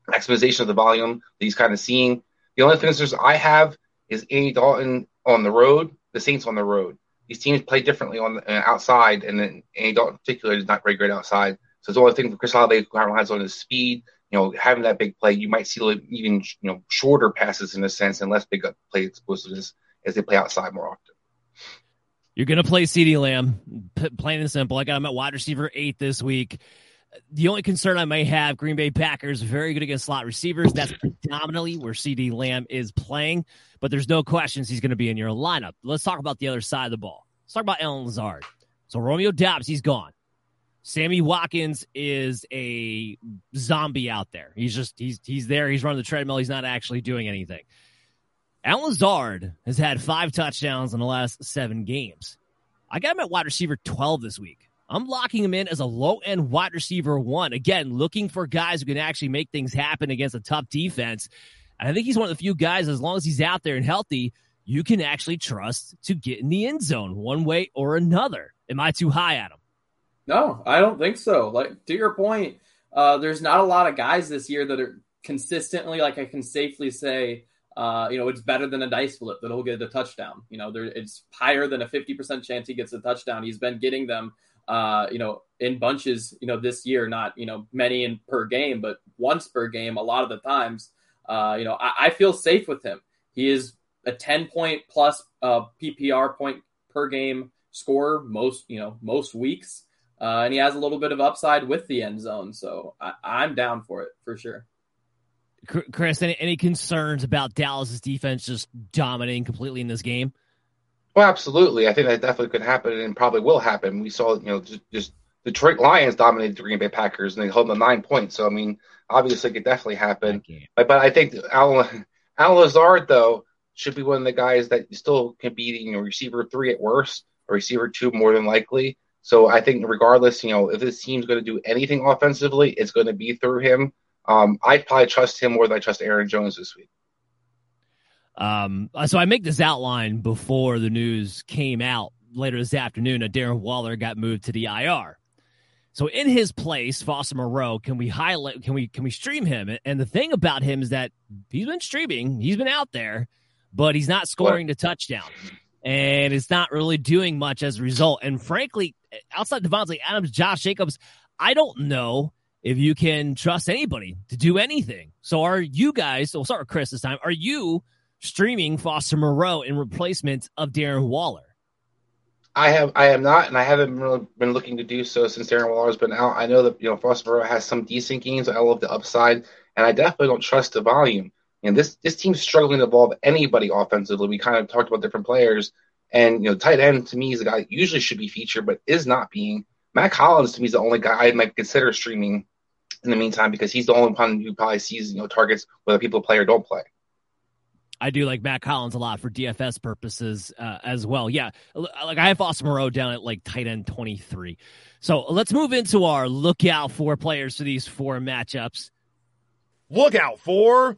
Speaker 6: maximization of the volume that he's kind of seeing. The only finishers I have is Andy Dalton on the road, the Saints on the road. These teams play differently on the uh, outside, and then Andy Dalton in particular is not very great outside. So it's the only thing for Chris Olave has on his speed. You know, having that big play, you might see even you know shorter passes in a sense and less big play explosiveness as they play outside more often.
Speaker 2: You're to play CeeDee Lamb, plain and simple. I got him at wide receiver eight this week the only concern I may have, Green Bay Packers very good against slot receivers. That's predominantly where CeeDee Lamb is playing, but there's no questions he's going to be in your lineup. Let's talk about the other side of the ball. Let's talk about Allen Lazard. So Romeo Doubs, he's gone. Sammy Watkins is a zombie out there. He's just he's he's there. He's running the treadmill. He's not actually doing anything. Allen Lazard has had five touchdowns in the last seven games. I got him at wide receiver 12 this week. I'm locking him in as a low end wide receiver one. Again, looking for guys who can actually make things happen against a tough defense. And I think he's one of the few guys, as long as he's out there and healthy, you can actually trust to get in the end zone one way or another. Am I too high at him?
Speaker 4: No, I don't think so. Like to your point, uh, there's not a lot of guys this year that are consistently, like I can safely say, uh, you know, it's better than a dice flip that he'll get a touchdown. You know, there, it's higher than a 50% chance he gets a touchdown. He's been getting them, uh, you know, in bunches, you know, this year, not, you know, many in per game, but once per game, a lot of the times. Uh, you know, I, I, feel safe with him. He is a 10 point plus uh, PPR point per game scorer most, you know, most weeks. Uh, and he has a little bit of upside with the end zone. So I, I'm down for it for sure.
Speaker 2: Chris, any, any concerns about Dallas's defense just dominating completely in this game?
Speaker 6: Well, absolutely. I think that definitely could happen and probably will happen. We saw, you know, just, just Detroit Lions dominated the Green Bay Packers and they held them nine points. So, I mean, obviously, it could definitely happen. But, but I think Alan, Allen Lazard, though, should be one of the guys that still can be, you know, receiver three at worst or receiver two more than likely. So I think regardless, you know, if this team's going to do anything offensively, it's going to be through him. Um, I'd probably trust him more than I trust Aaron Jones this week.
Speaker 2: Um, so I make this outline before the news came out later this afternoon that Darren Waller got moved to the IR. So in his place, Foster Moreau, can we highlight? Can we can we stream him? And the thing about him is that he's been streaming, he's been out there, but he's not scoring the touchdown, and it's not really doing much as a result. And frankly, outside Davante Adams, Josh Jacobs, I don't know if you can trust anybody to do anything. So are you guys, we'll start with Chris this time, are you streaming Foster Moreau in replacement of Darren Waller?
Speaker 6: I have, I am not, and I haven't really been looking to do so since Darren Waller has been out. I know that you know Foster Moreau has some decent games. I love the upside, and I definitely don't trust the volume. And this this team's struggling to involve anybody offensively. We kind of talked about different players, and you know, tight end to me is a guy that usually should be featured, but is not being. Mack Hollins to me is the only guy I might consider streaming in the meantime because he's the only one who probably sees you know targets whether people play or don't play.
Speaker 2: I do like Mack Hollins a lot for DFS purposes uh, as well. Yeah, like I have Foster Moreau down at like tight end twenty three. So let's move into our lookout for players for these four matchups.
Speaker 7: Look out for.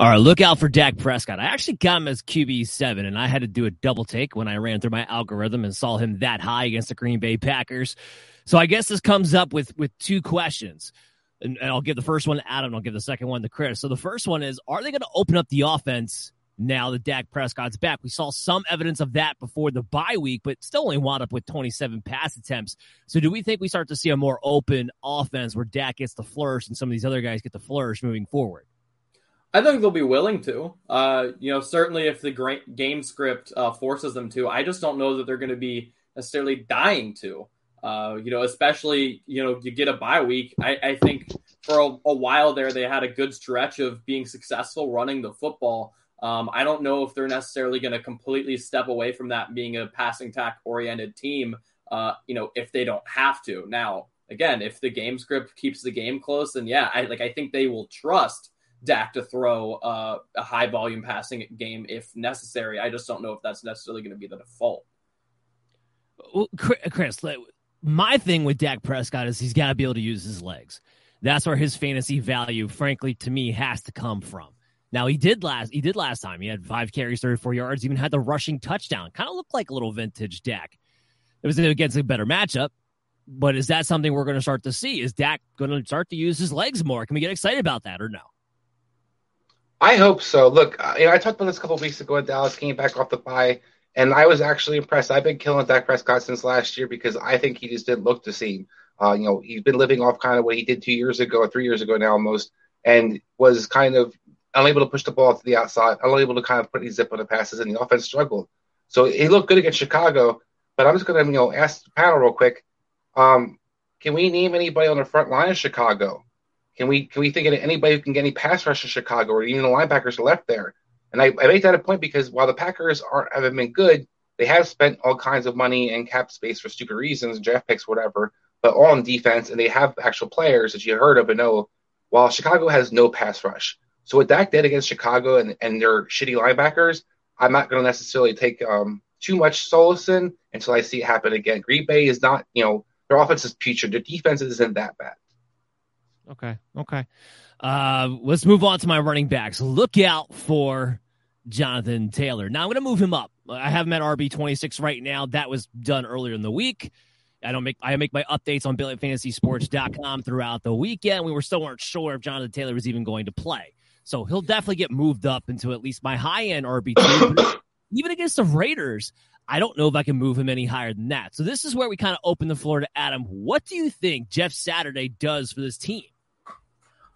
Speaker 2: All right, look out for Dak Prescott. I actually got him as QB seven, and I had to do a double take when I ran through my algorithm and saw him that high against the Green Bay Packers. So I guess this comes up with with two questions, and, and I'll give the first one to Adam. I'll give the second one to Chris. So the first one is: Are they going to open up the offense now that Dak Prescott's back? We saw some evidence of that before the bye week, but still only wound up with 27 pass attempts. So do we think we start to see a more open offense where Dak gets the flourish and some of these other guys get the flourish moving forward?
Speaker 4: I think they'll be willing to. Uh, you know, certainly if the game script uh, forces them to. I just don't know that they're going to be necessarily dying to. Uh, you know, especially you know you get a bye week. I, I think for a, a, while there they had a good stretch of being successful running the football. Um, I don't know if they're necessarily going to completely step away from that being a passing tack oriented team. Uh, you know, if they don't have to. Now, again, if the game script keeps the game close, then yeah, I like I think they will trust Dak to throw uh, a high volume passing game if necessary. I just don't know if that's necessarily going to be the default.
Speaker 2: Well, Chris, my thing with Dak Prescott is he's got to be able to use his legs. That's where his fantasy value, frankly, to me, has to come from. Now he did last. He did last time. He had five carries, thirty-four yards. Even had the rushing touchdown. Kind of looked like a little vintage Dak. It was against a better matchup, but is that something we're going to start to see? Is Dak going to start to use his legs more? Can we get excited about that or no?
Speaker 6: I hope so. Look, uh, you know, I talked about this a couple weeks ago Dallas, came back off the bye, and I was actually impressed. I've been killing Dak Prescott since last year because I think he just didn't look the same. Uh, you know, he's been living off kind of what he did two years ago, three years ago now almost, and was kind of unable to push the ball to the outside, unable to kind of put any zip on the passes, and the offense struggled. So he looked good against Chicago, but I'm just going to, you know, ask the panel real quick. Um, can we name anybody on the front line of Chicago can we can we think of anybody who can get any pass rush in Chicago or even the linebackers left there? And I, I make that a point because while the Packers aren't haven't been good, they have spent all kinds of money and cap space for stupid reasons, draft picks, whatever, but all on defense, and they have actual players that you heard of and know. While Chicago has no pass rush, so what Dak did against Chicago and, and their shitty linebackers, I'm not going to necessarily take um, too much solace in until I see it happen again. Green Bay is not, you know, their offense is putrid. Their defense isn't that bad.
Speaker 2: Okay. Okay. Uh, let's move on to my running backs. Look out for Jonathan Taylor. Now I'm going to move him up. I have him at RB 26 right now. That was done earlier in the week. I don't make I make my updates on BillyFantasySports.com throughout the weekend. We were still weren't sure if Jonathan Taylor was even going to play. So he'll definitely get moved up into at least my high end RB2. even against the Raiders, I don't know if I can move him any higher than that. So this is where we kind of open the floor to Adam. What do you think Jeff Saturday does for this team?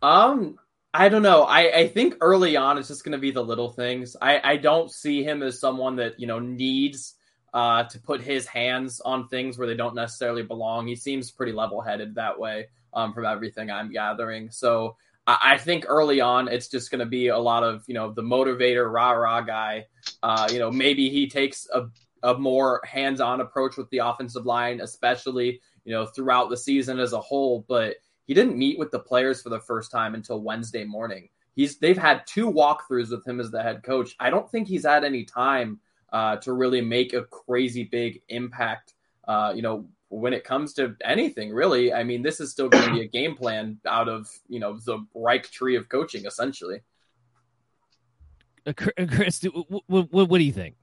Speaker 4: Um, I don't know. I, I think early on it's just going to be the little things. I, I don't see him as someone that you know needs uh, to put his hands on things where they don't necessarily belong. He seems pretty level headed that way um, from everything I'm gathering. So I, I think early on it's just going to be a lot of you know the motivator rah rah guy. Uh, you know maybe he takes a a more hands on approach with the offensive line, especially you know throughout the season as a whole, but he didn't meet with the players for the first time until Wednesday morning. He's they've had two walkthroughs with him as the head coach. I don't think he's had any time uh, to really make a crazy big impact. Uh, you know, when it comes to anything, really. I mean, this is still going to be a game plan out of you know the Reich tree of coaching, essentially.
Speaker 2: Uh, Chris, what, what, what do you think?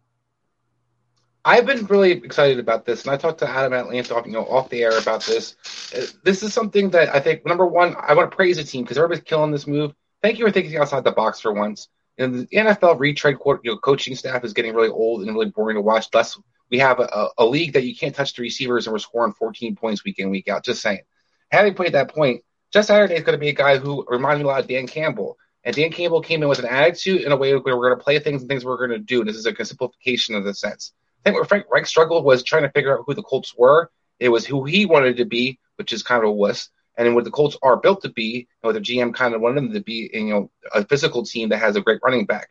Speaker 6: I've been really excited about this, and I talked to Adam Atlanta, you know, off the air about this. Uh, this is something that I think number one, I want to praise the team because everybody's killing this move. Thank you for thinking outside the box for once. And the NFL retread you know, coaching staff is getting really old and really boring to watch. Less, we have a, a league that you can't touch the receivers, and we're scoring 14 points week in week out. Just saying. Having played that point, Jeff Saturday is going to be a guy who reminds me a lot of Dan Campbell. And Dan Campbell came in with an attitude in a way where we're going to play things and things we're going to do. And this is a simplification of the sense. I think where Frank Reich struggled was trying to figure out who the Colts were. It was who he wanted to be, which is kind of a wuss, and then what the Colts are built to be, and what the GM kind of wanted them to be, you know, a physical team that has a great running back.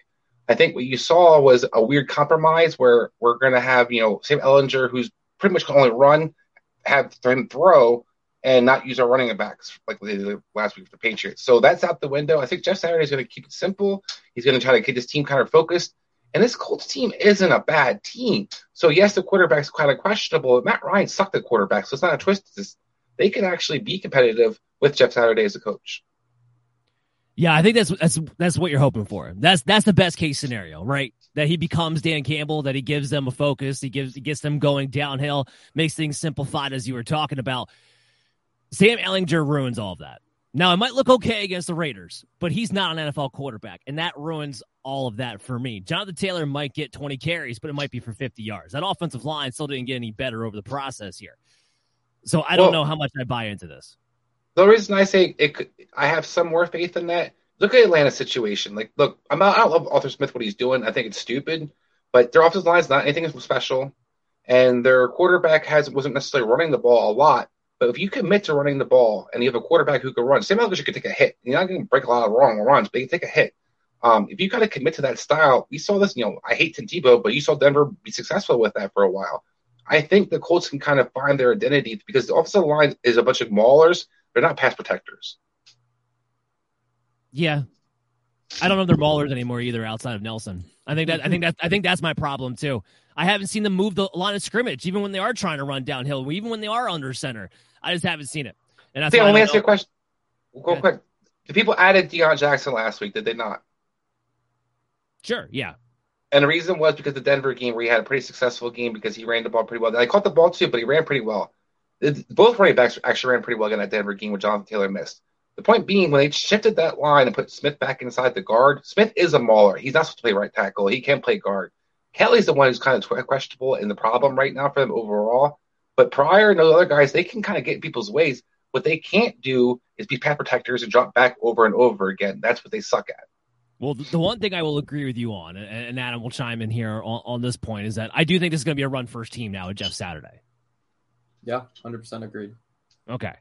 Speaker 6: I think what you saw was a weird compromise where we're going to have, you know, Sam Ehlinger, who's pretty much only run, have him throw, and not use our running backs like they did last week with the Patriots. So that's out the window. I think Jeff Saturday is going to keep it simple. He's going to try to get his team kind of focused. And this Colts team isn't a bad team. So yes, the quarterback's kind of questionable. Matt Ryan sucked at quarterback, so it's not a twist. It's, they can actually be competitive with Jeff Saturday as a coach.
Speaker 2: Yeah, I think that's that's that's what you're hoping for. That's that's the best case scenario, right? That he becomes Dan Campbell, that he gives them a focus, he gives he gets them going downhill, makes things simplified as you were talking about. Sam Ehlinger ruins all of that. Now, it might look okay against the Raiders, but he's not an NFL quarterback, and that ruins all of that for me. Jonathan Taylor might get 20 carries, but it might be for 50 yards. That offensive line still didn't get any better over the process here. So I don't well, know how much I buy into this.
Speaker 6: The reason I say it, could, I have some more faith in that. Look at Atlanta's situation. Like, look, I'm not, I don't love Arthur Smith what he's doing. I think it's stupid, but their offensive line is not anything special, and their quarterback has wasn't necessarily running the ball a lot. But if you commit to running the ball and you have a quarterback who can run, Sam Elvis could take a hit. You're not going to break a lot of wrong runs, but you take a hit. Um, if you kind of commit to that style, we saw this. You know, I hate Tim Tebow, but you saw Denver be successful with that for a while. I think the Colts can kind of find their identity because the offensive line is a bunch of maulers. They're not pass protectors.
Speaker 2: Yeah, I don't know if they're maulers anymore either. Outside of Nelson, I think that I think that I think that's my problem too. I haven't seen them move the line of scrimmage, even when they are trying to run downhill, even when they are under center. I just haven't seen it. And that's
Speaker 6: See, let me ask you a question. Real yeah. quick. The people added Deon Jackson last week, did they not?
Speaker 2: Sure, yeah.
Speaker 6: And the reason was because the Denver game where he had a pretty successful game because he ran the ball pretty well. I caught the ball too, but he ran pretty well. Both running backs actually ran pretty well in that Denver game where Jonathan Taylor missed. The point being, when they shifted that line and put Smith back inside the guard, Smith is a mauler. He's not supposed to play right tackle. He can't play guard. Kelly's the one who's kind of questionable in the problem right now for them overall. But Pryor and those other guys, they can kind of get in people's ways. What they can't do is be pass protectors and drop back over and over again. That's what they suck at.
Speaker 2: Well, the one thing I will agree with you on, and Adam will chime in here on, on this point, is that I do think this is going to be a run first team now with Jeff Saturday.
Speaker 4: Yeah, 100% agreed.
Speaker 2: Okay.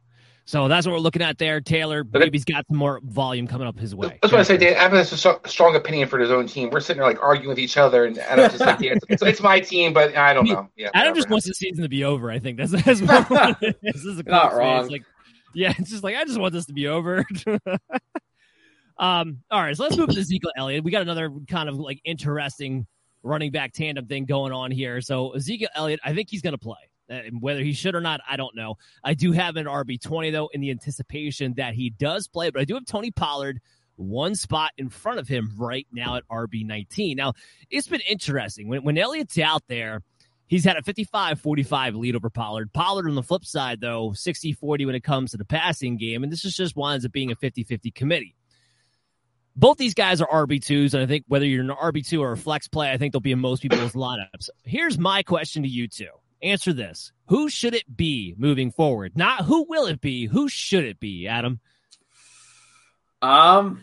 Speaker 2: So that's what we're looking at there. Taylor, maybe he's got some more volume coming up his way.
Speaker 6: That's what I say, Dan. Evan has a strong opinion for his own team. We're sitting there like arguing with each other, and Adam just like, yeah, it's, it's, my team, but I don't know. Yeah,
Speaker 2: Adam just wants the season to be over. I think that's, that's what this is. A
Speaker 4: Not wrong.
Speaker 2: It's like, yeah, it's just like I just want this to be over. um. All right, so let's move to Ezekiel Elliott. We got another kind of like interesting running back tandem thing going on here. So Ezekiel Elliott, I think he's going to play. Uh, whether he should or not, I don't know. I do have an RB20 though in the anticipation that he does play, but I do have Tony Pollard one spot in front of him right now at RB19. Now, it's been interesting when when Elliott's out there. He's had a 55 45 lead over Pollard. Pollard on the flip side, though, 60 40 when it comes to the passing game. And this is just winds up being a 50 50 committee. Both these guys are RB2s. And I think whether you're an RB2 or a flex play, I think they'll be in most people's lineups. Here's my question to you two answer this Who should it be moving forward? Not who will it be, who should it be, Adam?
Speaker 4: Um,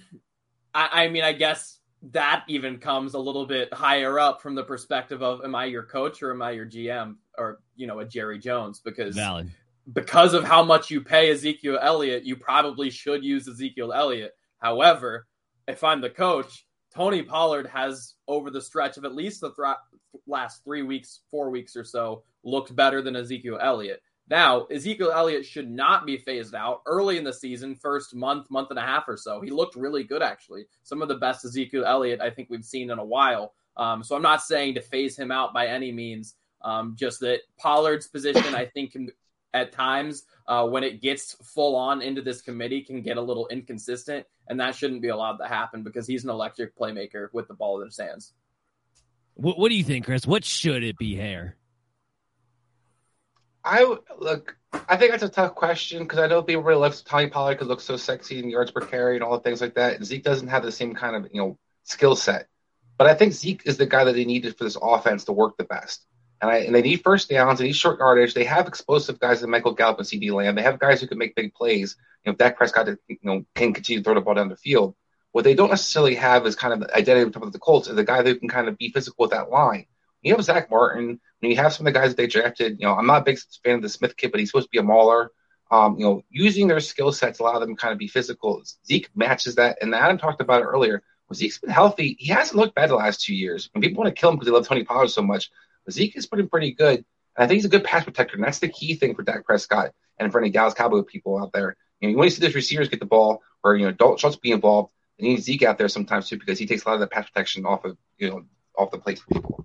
Speaker 4: I, I mean, I guess that even comes a little bit higher up from the perspective of am I your coach or am I your GM or you know a Jerry Jones because
Speaker 2: Valid.
Speaker 4: because of how much you pay Ezekiel Elliott, you probably should use Ezekiel Elliott. However, if I'm the coach, Tony Pollard has over the stretch of at least the th- last three weeks, four weeks or so, looked better than Ezekiel Elliott. Now, Ezekiel Elliott should not be phased out early in the season, first month, month and a half or so. He looked really good, actually. Some of the best Ezekiel Elliott I think we've seen in a while. Um, so I'm not saying to phase him out by any means. Um, just that Pollard's position, I think, can, at times uh, when it gets full on into this committee, can get a little inconsistent, and that shouldn't be allowed to happen because he's an electric playmaker with the ball in his hands.
Speaker 2: What, what do you think, Chris? What should it be here?
Speaker 6: I look. I think that's a tough question because I know people really love Tony Pollard because looks so sexy and yards per carry and all the things like that. And Zeke doesn't have the same kind of you know skill set, but I think Zeke is the guy that they needed for this offense to work the best. And, I, and they need first downs, they need short yardage. They have explosive guys like Michael Gallup and CeeDee Lamb. They have guys who can make big plays. You know, Dak Prescott you know can continue to throw the ball down the field. What they don't necessarily have is kind of the identity on top of the Colts is the guy who can kind of be physical with that line. You have Zack Martin, when you have some of the guys that they drafted, you know, I'm not a big fan of the Smith kid, but he's supposed to be a mauler. Um, you know, using their skill sets allow them to kind of be physical. Zeke matches that, and Adam talked about it earlier. When Zeke's been healthy, he hasn't looked bad the last two years. When people want to kill him because they love Tony Pollard so much, Zeke is pretty pretty good. And I think he's a good pass protector, and that's the key thing for Dak Prescott and for any Dallas Cowboy people out there. You know, you want to see those receivers get the ball, or you know, Dalton Schultz be involved. You need Zeke out there sometimes too because he takes a lot of the pass protection off of you know off the plate for people.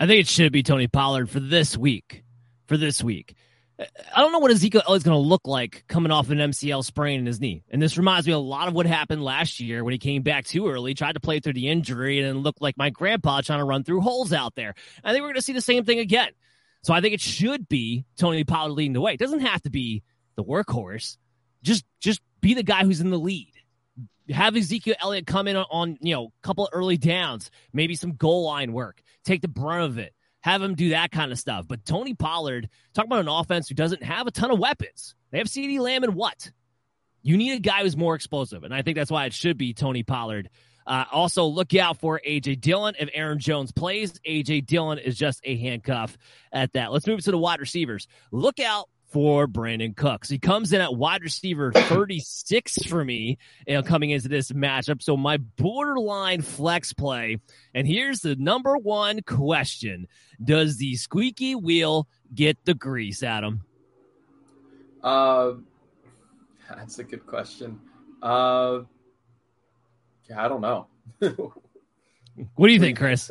Speaker 2: I think it should be Tony Pollard for this week. For this week. I don't know what Ezekiel Elliott's going to look like coming off an MCL sprain in his knee. And this reminds me a lot of what happened last year when he came back too early, tried to play through the injury, and looked like my grandpa trying to run through holes out there. I think we're going to see the same thing again. So I think it should be Tony Pollard leading the way. It doesn't have to be the workhorse. Just just be the guy who's in the lead. Have Ezekiel Elliott come in on, on you know a couple of early downs, maybe some goal line work, take the brunt of it have him do that kind of stuff. But Tony Pollard, talk about an offense who doesn't have a ton of weapons. They have CeeDee Lamb and what? You need a guy who's more explosive. And I think that's why it should be Tony Pollard. Uh, also, look out for A.J. Dillon. If Aaron Jones plays, A.J. Dillon is just a handcuff at that. Let's move to the wide receivers. Look out for Brandin Cooks. He comes in at wide receiver 36 for me you know, coming into this matchup. So my borderline flex play. And here's the number one question. Does the squeaky wheel get the grease, Adam?
Speaker 4: Uh, that's a good question. Uh, yeah, I don't know.
Speaker 2: what do you think, Chris?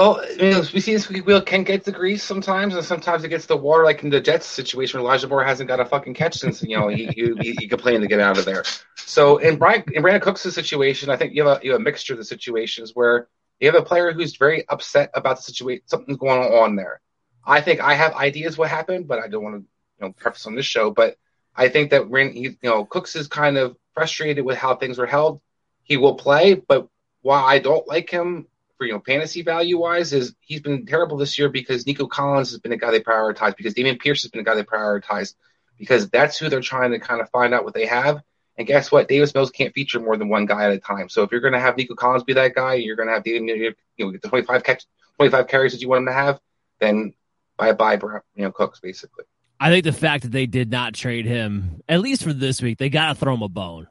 Speaker 6: Oh, you know, we see this wheel can get the grease sometimes, and sometimes it gets the water, like in the Jets situation Elijah Moore hasn't got a fucking catch since you know he he, he complained to get out of there. So in Brian in Brandin Cooks' situation, I think you have a you have a mixture of the situations where you have a player who's very upset about the situation, something's going on there. I think I have ideas what happened, but I don't want to you know preface on this show. But I think that when you know Cooks is kind of frustrated with how things were held, he will play. But while I don't like him for you know fantasy value wise is he's been terrible this year because Nico Collins has been a guy they prioritize because Dameon Pierce has been a guy they prioritize because that's who they're trying to kind of find out what they have. And guess what? Davis Mills can't feature more than one guy at a time. So if you're going to have Nico Collins be that guy, you're going to have David, you know, get the 25 catch, 25 carries that you want him to have, then bye bye, you know, Cooks basically.
Speaker 2: I think the fact that they did not trade him, at least for this week, they got to throw him a bone.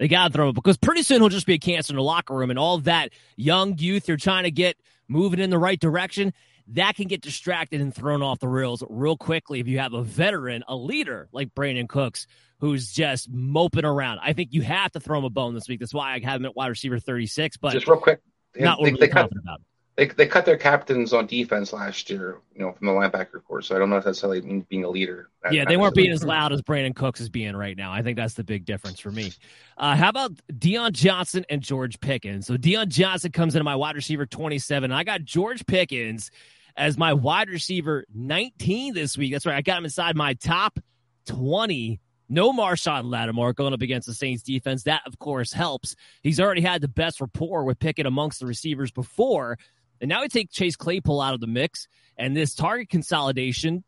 Speaker 2: They got to throw him because pretty soon he'll just be a cancer in the locker room, and all that young youth you're trying to get moving in the right direction that can get distracted and thrown off the rails real quickly if you have a veteran, a leader like Brandin Cooks, who's just moping around. I think you have to throw him a bone this week. That's why I have him at wide receiver 36. But
Speaker 6: just real quick,
Speaker 2: not
Speaker 6: they,
Speaker 2: what
Speaker 6: they,
Speaker 2: we're
Speaker 6: cut,
Speaker 2: about.
Speaker 6: They, they cut their captains on defense last year, you know, from the linebacker corps. So I don't know if that's how they mean being a leader.
Speaker 2: Yeah, they weren't being as loud as Brandin Cooks is being right now. I think that's the big difference for me. Uh, how about Diontae Johnson and George Pickens? So Diontae Johnson comes into my wide receiver 27. I got George Pickens as my wide receiver 19 this week. That's right. I got him inside my top 20. No Marshon Lattimore going up against the Saints defense. That, of course, helps. He's already had the best rapport with Pickett amongst the receivers before. And now we take Chase Claypool out of the mix. And this target consolidation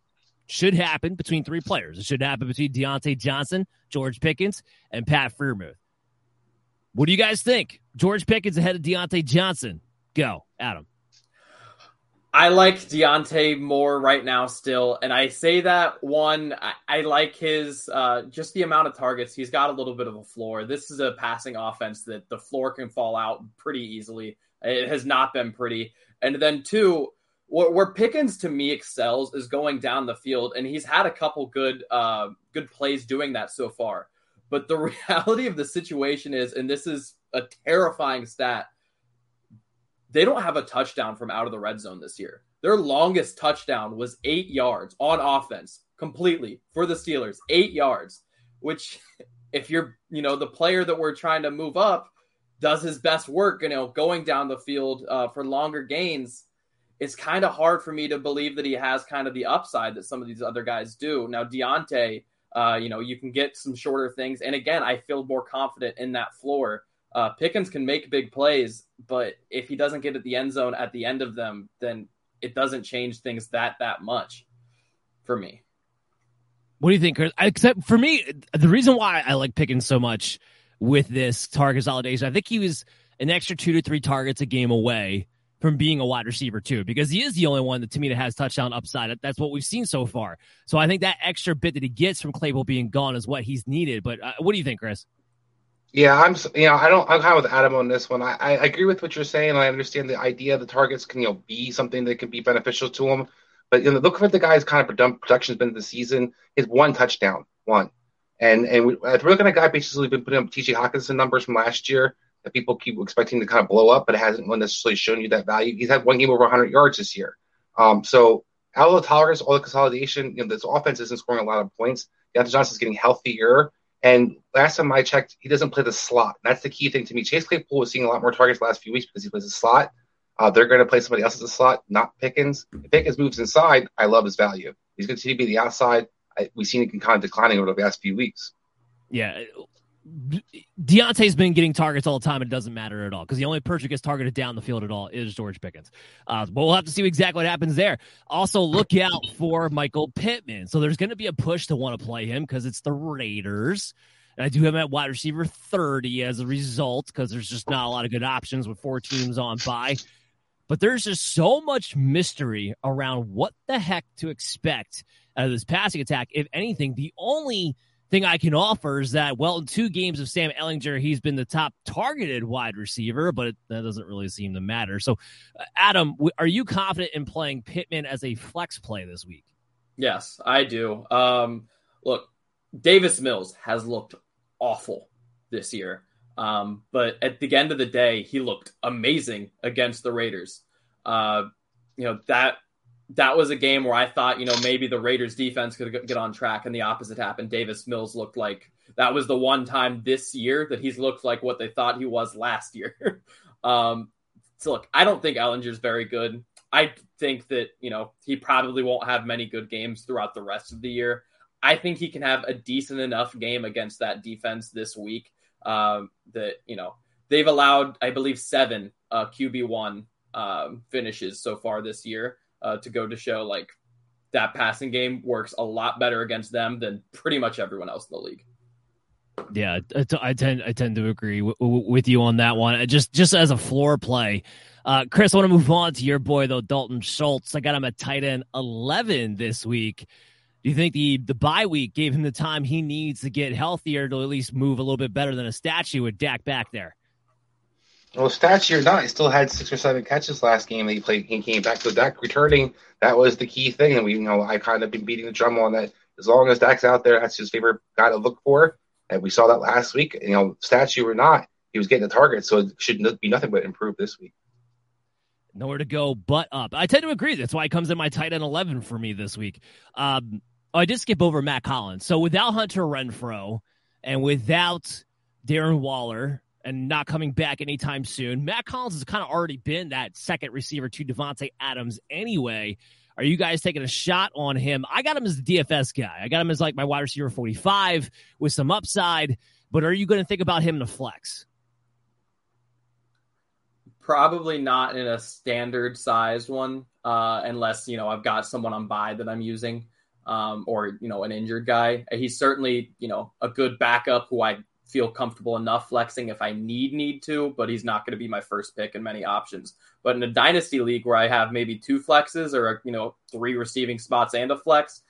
Speaker 2: should happen between three players. It should happen between Diontae Johnson, George Pickens, and Pat Freiermuth. What do you guys think? George Pickens ahead of Diontae Johnson. Go, Adam.
Speaker 4: I like Diontae more right now still, and I say that one. I, I like his uh, just the amount of targets. He's got a little bit of a floor. This is a passing offense that the floor can fall out pretty easily. It has not been pretty. And then two, where, Pickens to me excels is going down the field, and he's had a couple good uh, good plays doing that so far. But the reality of the situation is, and this is a terrifying stat they don't have a touchdown from out of the red zone this year. Their longest touchdown was eight yards on offense completely for the Steelers, eight yards, which if you're, you know, the player that we're trying to move up does his best work, you know, going down the field uh, for longer gains, it's kind of hard for me to believe that he has kind of the upside that some of these other guys do. Now, Diontae, uh, you know, you can get some shorter things. And again, I feel more confident in that floor. Uh, Pickens can make big plays, but if he doesn't get at the end zone at the end of them, then it doesn't change things that that much for me.
Speaker 2: What do you think, Chris? Except for me, the reason why I like Pickens so much with this target consolidation, I think he was an extra two to three targets a game away from being a wide receiver too, because he is the only one that to me that has touchdown upside. That's what we've seen so far. So I think that extra bit that he gets from Claypool being gone is what he's needed. But uh, what do you think, Chris?
Speaker 6: Yeah, I'm. You know, I don't. I'm kind of with Adam on this one. I, I agree with what you're saying. I understand the idea the targets can you know be something that can be beneficial to him. But you know, look at the guy's kind of production has been this season. His one touchdown, one, and and we, if we're looking at guy basically been putting up T.J. Hockenson numbers from last year that people keep expecting to kind of blow up, but it hasn't necessarily shown you that value. He's had one game over 100 yards this year. Um, so out of the tolerance, all the consolidation, you know, this offense isn't scoring a lot of points. Diontae Johnson's getting healthier. And last time I checked, he doesn't play the slot. That's the key thing to me. Chase Claypool was seeing a lot more targets last few weeks because he plays the slot. Uh, they're going to play somebody else as a slot, not Pickens. If Pickens moves inside, I love his value. He's going to be the outside. I, we've seen it kind of declining over the last few weeks.
Speaker 2: Yeah. Diontae's been getting targets all the time. And it doesn't matter at all because the only person who gets targeted down the field at all is George Pickens. Uh, but we'll have to see exactly what happens there. Also, look out for Michael Pittman. So there's going to be a push to want to play him because it's the Raiders. And I do have him at wide receiver 30 as a result because there's just not a lot of good options with four teams on by. But there's just so much mystery around what the heck to expect out of this passing attack. If anything, the only – thing I can offer is that, well, in two games of Sam Ehlinger, he's been the top targeted wide receiver, but it, that doesn't really seem to matter. So, uh, Adam, are you confident in playing Pittman as a flex play this week?
Speaker 4: Yes, I do. Um, look, Davis Mills has looked awful this year. Um, but at the end of the day, he looked amazing against the Raiders. Uh, you know, that that was a game where I thought, you know, maybe the Raiders defense could get on track and the opposite happened. Davis Mills looked like that was the one time this year that he's looked like what they thought he was last year. um, so look, I don't think Ehlinger's very good. I think that, you know, he probably won't have many good games throughout the rest of the year. I think he can have a decent enough game against that defense this week um, that, you know, they've allowed, I believe, seven uh, QB1 um, finishes so far this year uh, to go to show like that passing game works a lot better against them than pretty much everyone else in the league.
Speaker 2: Yeah, I, tend I tend to agree w- w- with you on that one. Just just as a floor play, uh, Chris, I want to move on to your boy though, Dalton Schultz. I got him at tight end eleven this week. Do you think the the bye week gave him the time he needs to get healthier to at least move a little bit better than a statue with Dak back there?
Speaker 6: Well, statue or not, he still had six or seven catches last game that he played. He came back. So Dak returning, that was the key thing. And we, you know, I kind of been beating the drum on that. As long as Dak's out there, that's his favorite guy to look for. And we saw that last week. You know, statue or not, he was getting the target. So it should be nothing but improve this week.
Speaker 2: Nowhere to go but up. I tend to agree. That's why it comes in my tight end 11 for me this week. Um, oh, I did skip over Mack Hollins. So without Hunter Renfrow and without Darren Waller, and not coming back anytime soon. Mack Hollins has kind of already been that second receiver to Davante Adams anyway. Are you guys taking a shot on him? I got him as the DFS guy. I got him as like my wide receiver 45 with some upside, but are you going to think about him in a flex?
Speaker 4: Probably not in a standard sized one, uh, unless, you know, I've got someone on buy that I'm using. Um, or you know an injured guy. He's certainly you know a good backup who I feel comfortable enough flexing if I need need to, but he's not going to be my first pick in many options. But in a dynasty league where I have maybe two flexes or you know three receiving spots and a flex,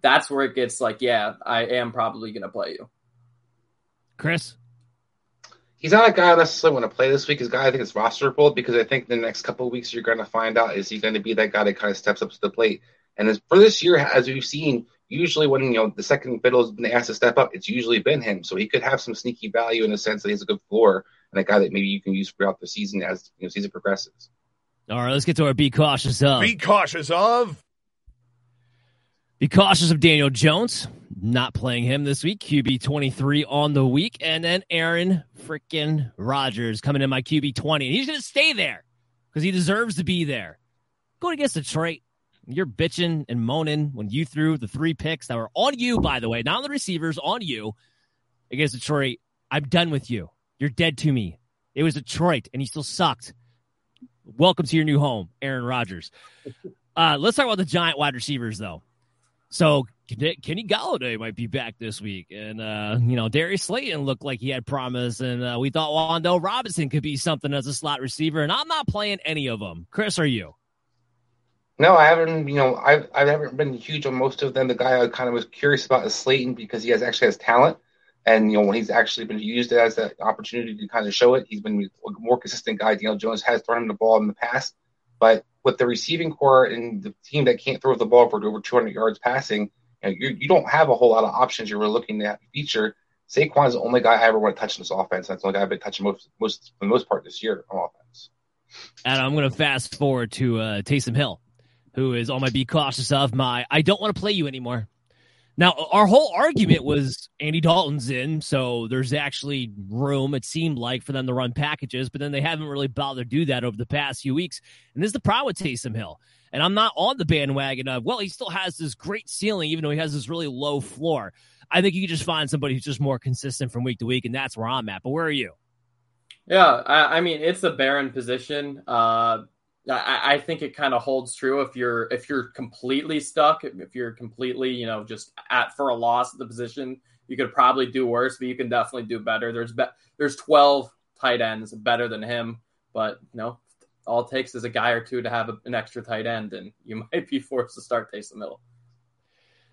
Speaker 4: that's where it gets like, yeah, I am probably going to play you.
Speaker 2: Chris,
Speaker 6: he's not a guy I necessarily want to play this week. He's a guy I think is rosterable because I think the next couple of weeks you're going to find out is he going to be that guy that kind of steps up to the plate. And as, for this year, as we've seen, usually when you know the second fiddle has been asked to step up, it's usually been him. So he could have some sneaky value in the sense that he's a good floor and a guy that maybe you can use throughout the season as you know season progresses.
Speaker 2: All right, let's get to our be cautious of.
Speaker 7: Be cautious of.
Speaker 2: Be cautious of Daniel Jones. Not playing him this week. QB 23 on the week. And then Aaron freaking Rodgers coming in my QB 20. And he's going to stay there because he deserves to be there. Going against Detroit. You're bitching and moaning when you threw the three picks that were on you, by the way, not on the receivers, on you against Detroit. I'm done with you. You're dead to me. It was Detroit, and he still sucked. Welcome to your new home, Aaron Rodgers. Uh, let's talk about the giant wide receivers, though. So Kenny Golladay might be back this week, and uh, you know Darius Slayton looked like he had promise, and uh, we thought Wan'Dale Robinson could be something as a slot receiver, and I'm not playing any of them. Chris, are you?
Speaker 6: No, I haven't. You know, I I haven't been huge on most of them. The guy I kind of was curious about is Slayton because he has actually has talent, and you know when he's actually been used as that opportunity to kind of show it, he's been a more consistent guy. Daniel Jones has thrown him the ball in the past, but with the receiving corps and the team that can't throw the ball for over 200 yards passing, you, know, you, you don't have a whole lot of options you're looking at feature. Saquon's the only guy I ever want to touch in this offense. That's the only guy I've been touching most, most for the most part this year on offense.
Speaker 2: And I'm going to fast forward to uh, Taysom Hill who is on my be cautious of my I don't want to play you anymore. Now, our whole argument was Andy Dalton's in, so there's actually room, it seemed like, for them to run packages, but then they haven't really bothered to do that over the past few weeks. And this is the problem with Taysom Hill. And I'm not on the bandwagon of, well, he still has this great ceiling, even though he has this really low floor. I think you can just find somebody who's just more consistent from week to week, and that's where I'm at. But where are you?
Speaker 4: Yeah, I, I mean, it's a barren position. Uh, I, I think it kind of holds true if you're if you're completely stuck, if you're completely you know just at for a loss at the position, you could probably do worse, but you can definitely do better. There's be, there's 12 tight ends better than him, but you know all it takes is a guy or two to have a, an extra tight end, and you might be forced to start Taysom Hill.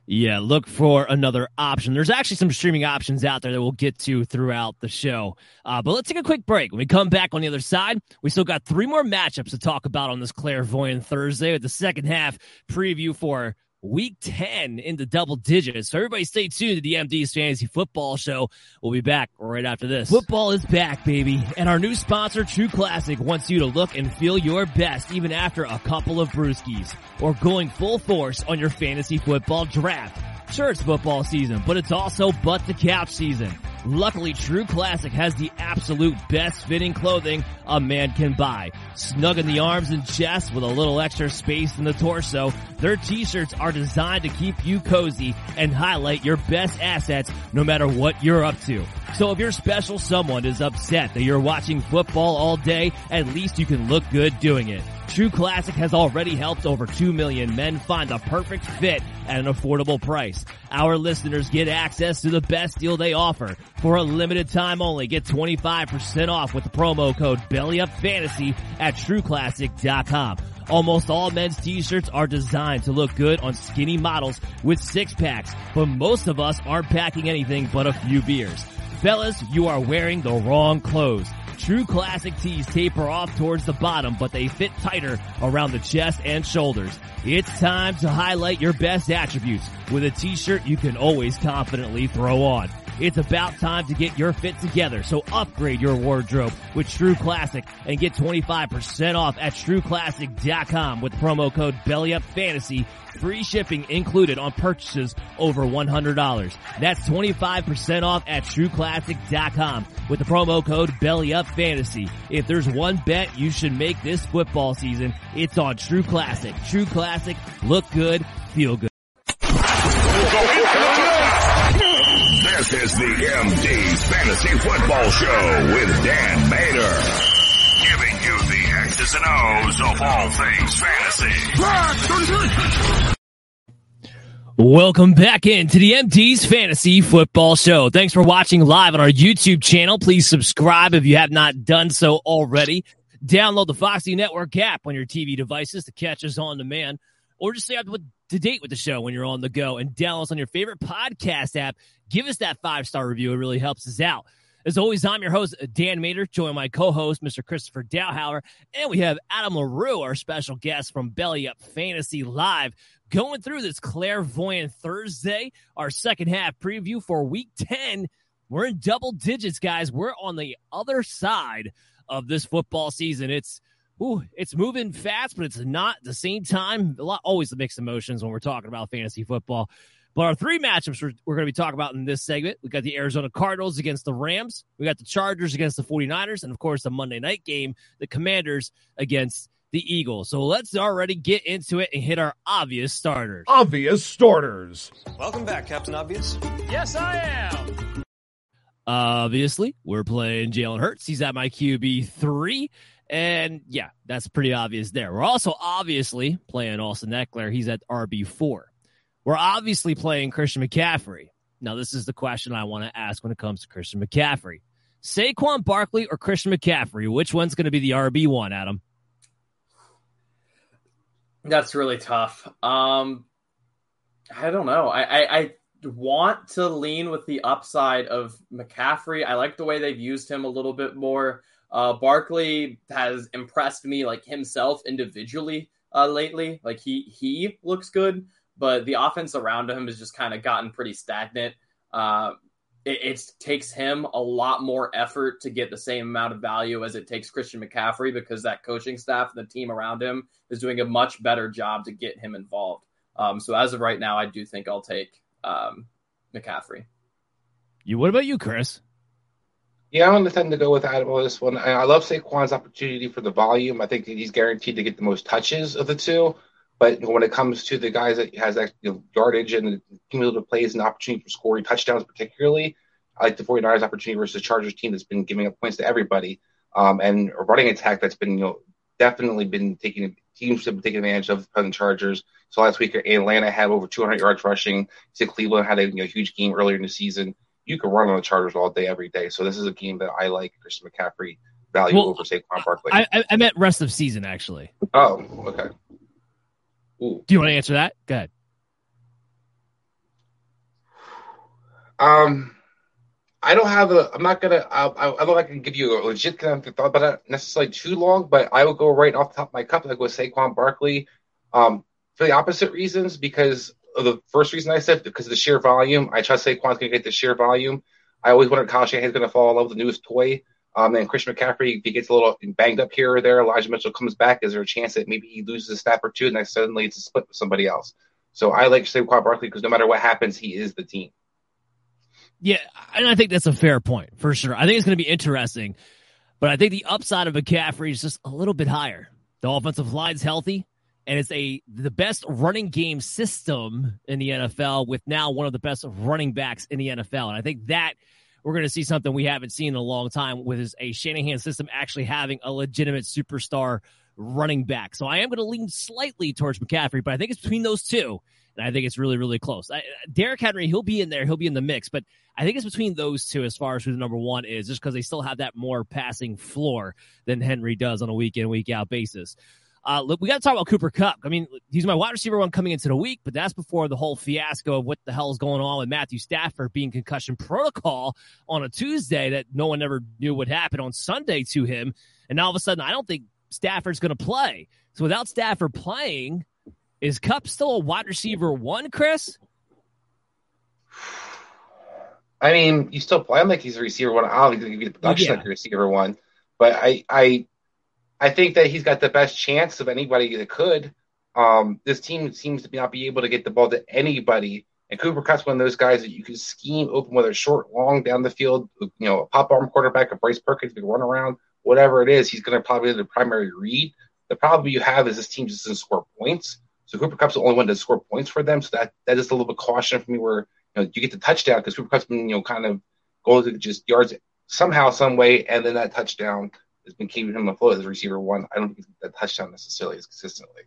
Speaker 2: Yeah, look for another option. There's actually some streaming options out there that we'll get to throughout the show. Uh, but let's take a quick break. When we come back on the other side, we still got three more matchups to talk about on this clairvoyant Thursday with the second half preview for week 10 into the double digits. So everybody stay tuned to the MD's Fantasy Football Show. We'll be back right after this. Football is back, baby. And our new sponsor, True Classic, wants you to look and feel your best even after a couple of brewskis or going full force on your fantasy football draft. Sure, it's football season, but it's also butt to couch season. Luckily, True Classic has the absolute best fitting clothing a man can buy. Snug in the arms and chest with a little extra space in the torso, their t-shirts are designed to keep you cozy and highlight your best assets no matter what you're up to. So if your special someone is upset that you're watching football all day, at least you can look good doing it. True Classic has already helped over 2 million men find the perfect fit at an affordable price. Our listeners get access to the best deal they offer. For a limited time only, get 25% off with the promo code BELLYUPFANTASY at TrueClassic.com. Almost all men's t-shirts are designed to look good on skinny models with six packs, but most of us aren't packing anything but a few beers. Fellas, you are wearing the wrong clothes. True classic tees taper off towards the bottom, but they fit tighter around the chest and shoulders. It's time to highlight your best attributes with a t-shirt you can always confidently throw on. It's about time to get your fit together, so upgrade your wardrobe with True Classic and get 25% off at TrueClassic.com with promo code BellyUpFantasy. Free shipping included on purchases over $100. That's 25% off at TrueClassic.com with the promo code BellyUpFantasy. If there's one bet you should make this football season, it's on True Classic. True Classic, look good, feel good.
Speaker 3: This is the MD's Fantasy Football Show with Dan Mater. Giving you the X's and O's of all things fantasy.
Speaker 2: Welcome back into the MD's Fantasy Football Show. Thanks for watching live on our YouTube channel. Please subscribe if you have not done so already. Download the Foxy Network app on your TV devices to catch us on demand, or just stay up to date with the show when you're on the go and download us on your favorite podcast app. Give us that five star review. It really helps us out. As always, I'm your host, Dan Mater, joined my co-host, Mr. Christopher Dowhauer, and we have Adam LaRue, our special guest from Belly Up Fantasy Live, going through this clairvoyant Thursday, our second half preview for week 10. We're in double digits, guys. We're on the other side of this football season. It's Ooh, it's moving fast, but it's not at the same time. A lot, always the mixed emotions when we're talking about fantasy football. But our three matchups we're, we're going to be talking about in this segment we got the Arizona Cardinals against the Rams, we got the Chargers against the 49ers, and of course, the Monday night game, the Commanders against the Eagles. So let's already get into it and hit our obvious starters.
Speaker 7: Obvious starters.
Speaker 1: Welcome back, Captain Obvious.
Speaker 2: Yes, I am. Obviously, we're playing Jalen Hurts. He's at my QB three. And yeah, that's pretty obvious there. We're also obviously playing Austin Ekeler. He's at RB4. We're obviously playing Christian McCaffrey. Now, this is the question I want to ask when it comes to Christian McCaffrey. Saquon Barkley or Christian McCaffrey? Which one's going to be the RB1, Adam?
Speaker 4: That's really tough. Um, I don't know. I, I, I want to lean with the upside of McCaffrey. I like the way they've used him a little bit more. Uh, Barkley has impressed me like himself individually uh, lately. Like he he looks good, but the offense around him has just kind of gotten pretty stagnant. Uh, it, it, takes him a lot more effort to get the same amount of value as it takes Christian McCaffrey because that coaching staff and the team around him is doing a much better job to get him involved. Um, so as of right now, I do think I'll take um, McCaffrey.
Speaker 2: You? What about you, Chris?
Speaker 6: Yeah, I'm going to tend to go with Adam on this one. I love Saquon's opportunity for the volume. I think he's guaranteed to get the most touches of the two. But when it comes to the guys that has that you know, yardage and cumulative plays and opportunity for scoring touchdowns, particularly, I like the 49ers opportunity versus the Chargers team that's been giving up points to everybody. Um, and a running attack that's been, you know, definitely been taking teams have been taking advantage of the Chargers. So last week, Atlanta had over 200 yards rushing. See, Cleveland had a you know, huge game earlier in the season you can run on the Chargers all day, every day. So this is a game that I like Christian McCaffrey value well, over Saquon Barkley.
Speaker 2: I, I meant rest of season actually.
Speaker 6: Oh, okay.
Speaker 2: Ooh. Do you want to answer that? Go ahead.
Speaker 6: Um, I don't have a. I'm not gonna. I, I, I don't know I can give you a legit kind of thought but not necessarily too long, but I will go right off the top of my cup. I go with Saquon Barkley. Um, for the opposite reasons, because the first reason I said because of the sheer volume. I trust Saquon's going to get the sheer volume. I always wondered if Kyle Shanahan's going to fall in love with the newest toy. Um, and Christian McCaffrey, if he gets a little banged up here or there, Elijah Mitchell comes back. Is there a chance that maybe he loses a snap or two and then suddenly it's a split with somebody else? So I like Saquon Barkley because no matter what happens, he is the team.
Speaker 2: Yeah, and I think that's a fair point for sure. I think it's going to be interesting, but I think the upside of McCaffrey is just a little bit higher. The offensive line's healthy and it's a the best running game system in the NFL with now one of the best running backs in the NFL. And I think that we're going to see something we haven't seen in a long time with a Shanahan system actually having a legitimate superstar running back. So I am going to lean slightly towards McCaffrey, but I think it's between those two. And I think it's really, really close. I, Derrick Henry, he'll be in there. He'll be in the mix. But I think it's between those two as far as who the number one is, just because they still have that more passing floor than Henry does on a week in, week out basis. Uh, look, we got to talk about Cooper Kupp. I mean, he's my wide receiver one coming into the week, but that's before the whole fiasco of what the hell is going on with Matthew Stafford being concussion protocol on a Tuesday that no one ever knew would happen on Sunday to him. And all of a sudden, I don't think Stafford's going to play. So without Stafford playing, is Kupp still a wide receiver one, Chris?
Speaker 6: I mean, you still play him like he's a receiver one. I don't think give you the production yeah. like a receiver one, but I, I, I think that he's got the best chance of anybody that could. Um, this team seems to not be able to get the ball to anybody, and Cooper Kupp's one of those guys that you can scheme open whether short, long, down the field. You know, a pop arm quarterback, a Bryce Perkins, can run around, whatever it is. He's going to probably be the primary read. The problem you have is this team just doesn't score points. So Cooper Kupp's the only one to score points for them. So that that is a little bit caution for me where you know you get the touchdown because Cooper Kupp's been you know kind of going to just yards somehow, some way, and then that touchdown has been keeping him afloat as receiver one. I don't think that touchdown necessarily is consistently.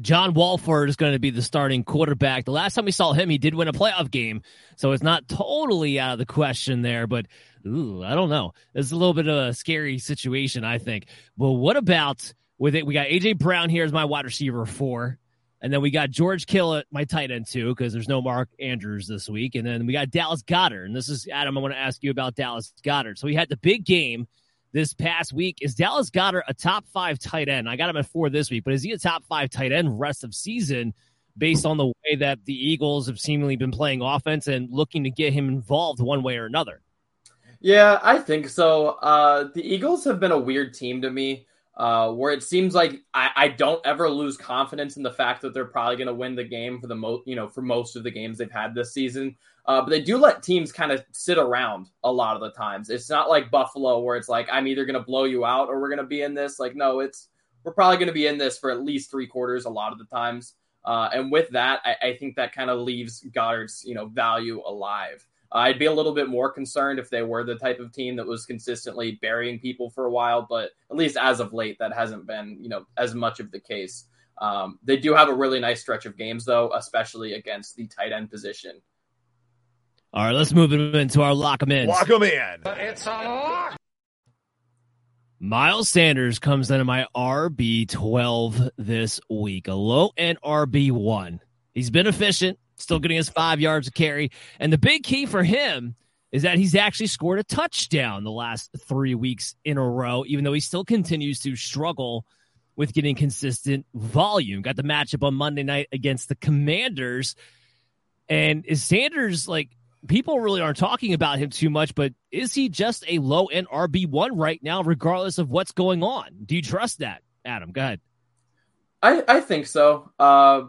Speaker 2: John Wolford is going to be the starting quarterback. The last time we saw him, he did win a playoff game, so it's not totally out of the question there. But ooh, I don't know. It's a little bit of a scary situation, I think. Well, what about with it? We got AJ Brown here as my wide receiver four. And then we got George Kittle at my tight end too, because there's no Mark Andrews this week. And then we got Dallas Goedert. And this is Adam. I want to ask you about Dallas Goedert. So we had the big game this past week. Is Dallas Goedert a top five tight end? I got him at four this week, but is he a top five tight end rest of season based on the way that the Eagles have seemingly been playing offense and looking to get him involved one way or another?
Speaker 4: Yeah, I think so. Uh, the Eagles have been a weird team to me uh, where it seems like I, I, don't ever lose confidence in the fact that they're probably going to win the game for the most, you know, for most of the games they've had this season. Uh, but they do let teams kind of sit around a lot of the times. It's not like Buffalo where it's like I'm either going to blow you out or we're going to be in this. Like no, it's we're probably going to be in this for at least three quarters a lot of the times. Uh, and with that, I, I think that kind of leaves Goedert's you know value alive. I'd be a little bit more concerned if they were the type of team that was consistently burying people for a while, but at least as of late, that hasn't been, you know, as much of the case. Um, they do have a really nice stretch of games, though, especially against the tight end position.
Speaker 2: All right, let's move into our lock them in.
Speaker 7: Lock them in.
Speaker 3: It's a lock.
Speaker 2: Miles Sanders comes into my RB12 this week, a low end RB1. He's been efficient still getting his five yards of carry. And the big key for him is that he's actually scored a touchdown the last three weeks in a row, even though he still continues to struggle with getting consistent volume. Got the matchup on Monday night against the Commanders. And is Sanders like people really aren't talking about him too much, but is he just a low end RB1 right now, regardless of what's going on? Do you trust that, Adam? Go ahead.
Speaker 4: I, I think so. Uh,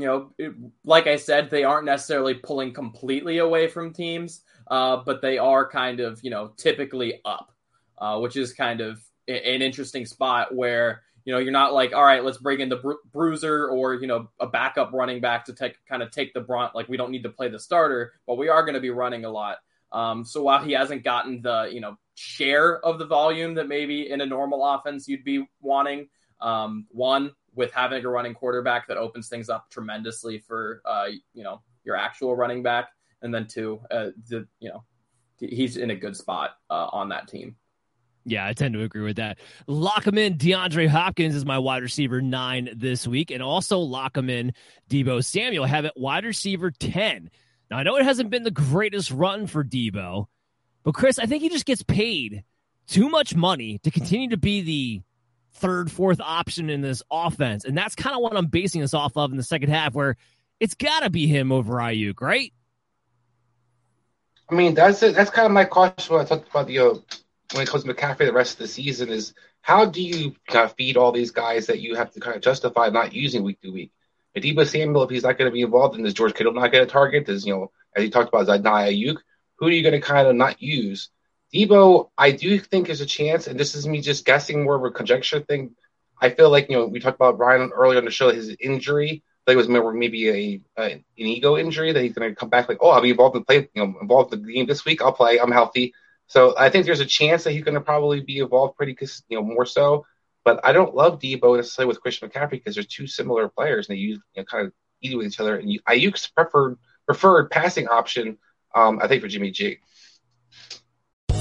Speaker 4: you know, it, like I said, they aren't necessarily pulling completely away from teams, uh, but they are kind of, you know, typically up, uh, which is kind of an interesting spot where, you know, you're not like, all right, let's bring in the bru- bruiser or, you know, a backup running back to take kind of take the brunt. Like, we don't need to play the starter, but we are going to be running a lot. Um, so while he hasn't gotten the, you know, share of the volume that maybe in a normal offense you'd be wanting, um, one, with having a running quarterback that opens things up tremendously for uh, you know your actual running back, and then two, uh, the you know he's in a good spot uh, on that team.
Speaker 2: Yeah, I tend to agree with that. Lock him in. DeAndre Hopkins is my wide receiver nine this week, and also lock him in. Deebo Samuel have it wide receiver ten. Now I know it hasn't been the greatest run for Deebo, but Chris, I think he just gets paid too much money to continue to be the third, fourth option in this offense. And that's kind of what I'm basing this off of in the second half, where it's got to be him over Aiyuk, right?
Speaker 6: I mean, that's it. That's kind of my question when I talked about the uh, when it comes to McCaffrey the rest of the season is how do you kind of feed all these guys that you have to kind of justify not using week to week? Deebo Samuel, if he's not going to be involved, then does George Kittle not get a target? Does you know, as you talked about, is Aiyuk? Who are you going to kind of not use? Deebo, I do think there's a chance, and this is me just guessing more of a conjecture thing. I feel like you know we talked about Ryan earlier on the show, his injury. It was maybe a, a an ego injury that he's going to come back like, oh, I'll be involved in play, you know, involved in the game this week. I'll play. I'm healthy. So I think there's a chance that he's going to probably be involved pretty, you know, more so. But I don't love Deebo necessarily with Christian McCaffrey because they're two similar players and they use you know, kind of eat with each other. And you, Aiyuk's preferred preferred passing option, um, I think, for Jimmy G.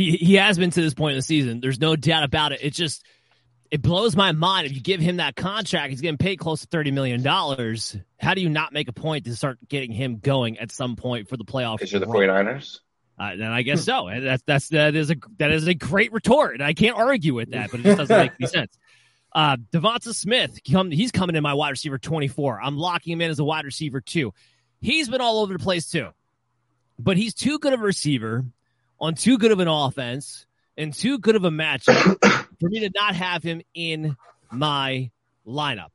Speaker 2: He he has been to this point in the season. There's no doubt about it. It just it blows my mind. If you give him that contract, he's getting paid close to thirty million dollars. How do you not make a point to start getting him going at some point for the playoffs?
Speaker 6: Because you're the 49ers?
Speaker 2: Uh, then I guess so. And that's that's that is a that is a great retort, and I can't argue with that. But it just doesn't make any sense. Uh, Devonta Smith, come, he's coming in my wide receiver 24. I'm locking him in as a wide receiver too. He's been all over the place too, but he's too good of a receiver on too good of an offense and too good of a matchup for me to not have him in my lineup.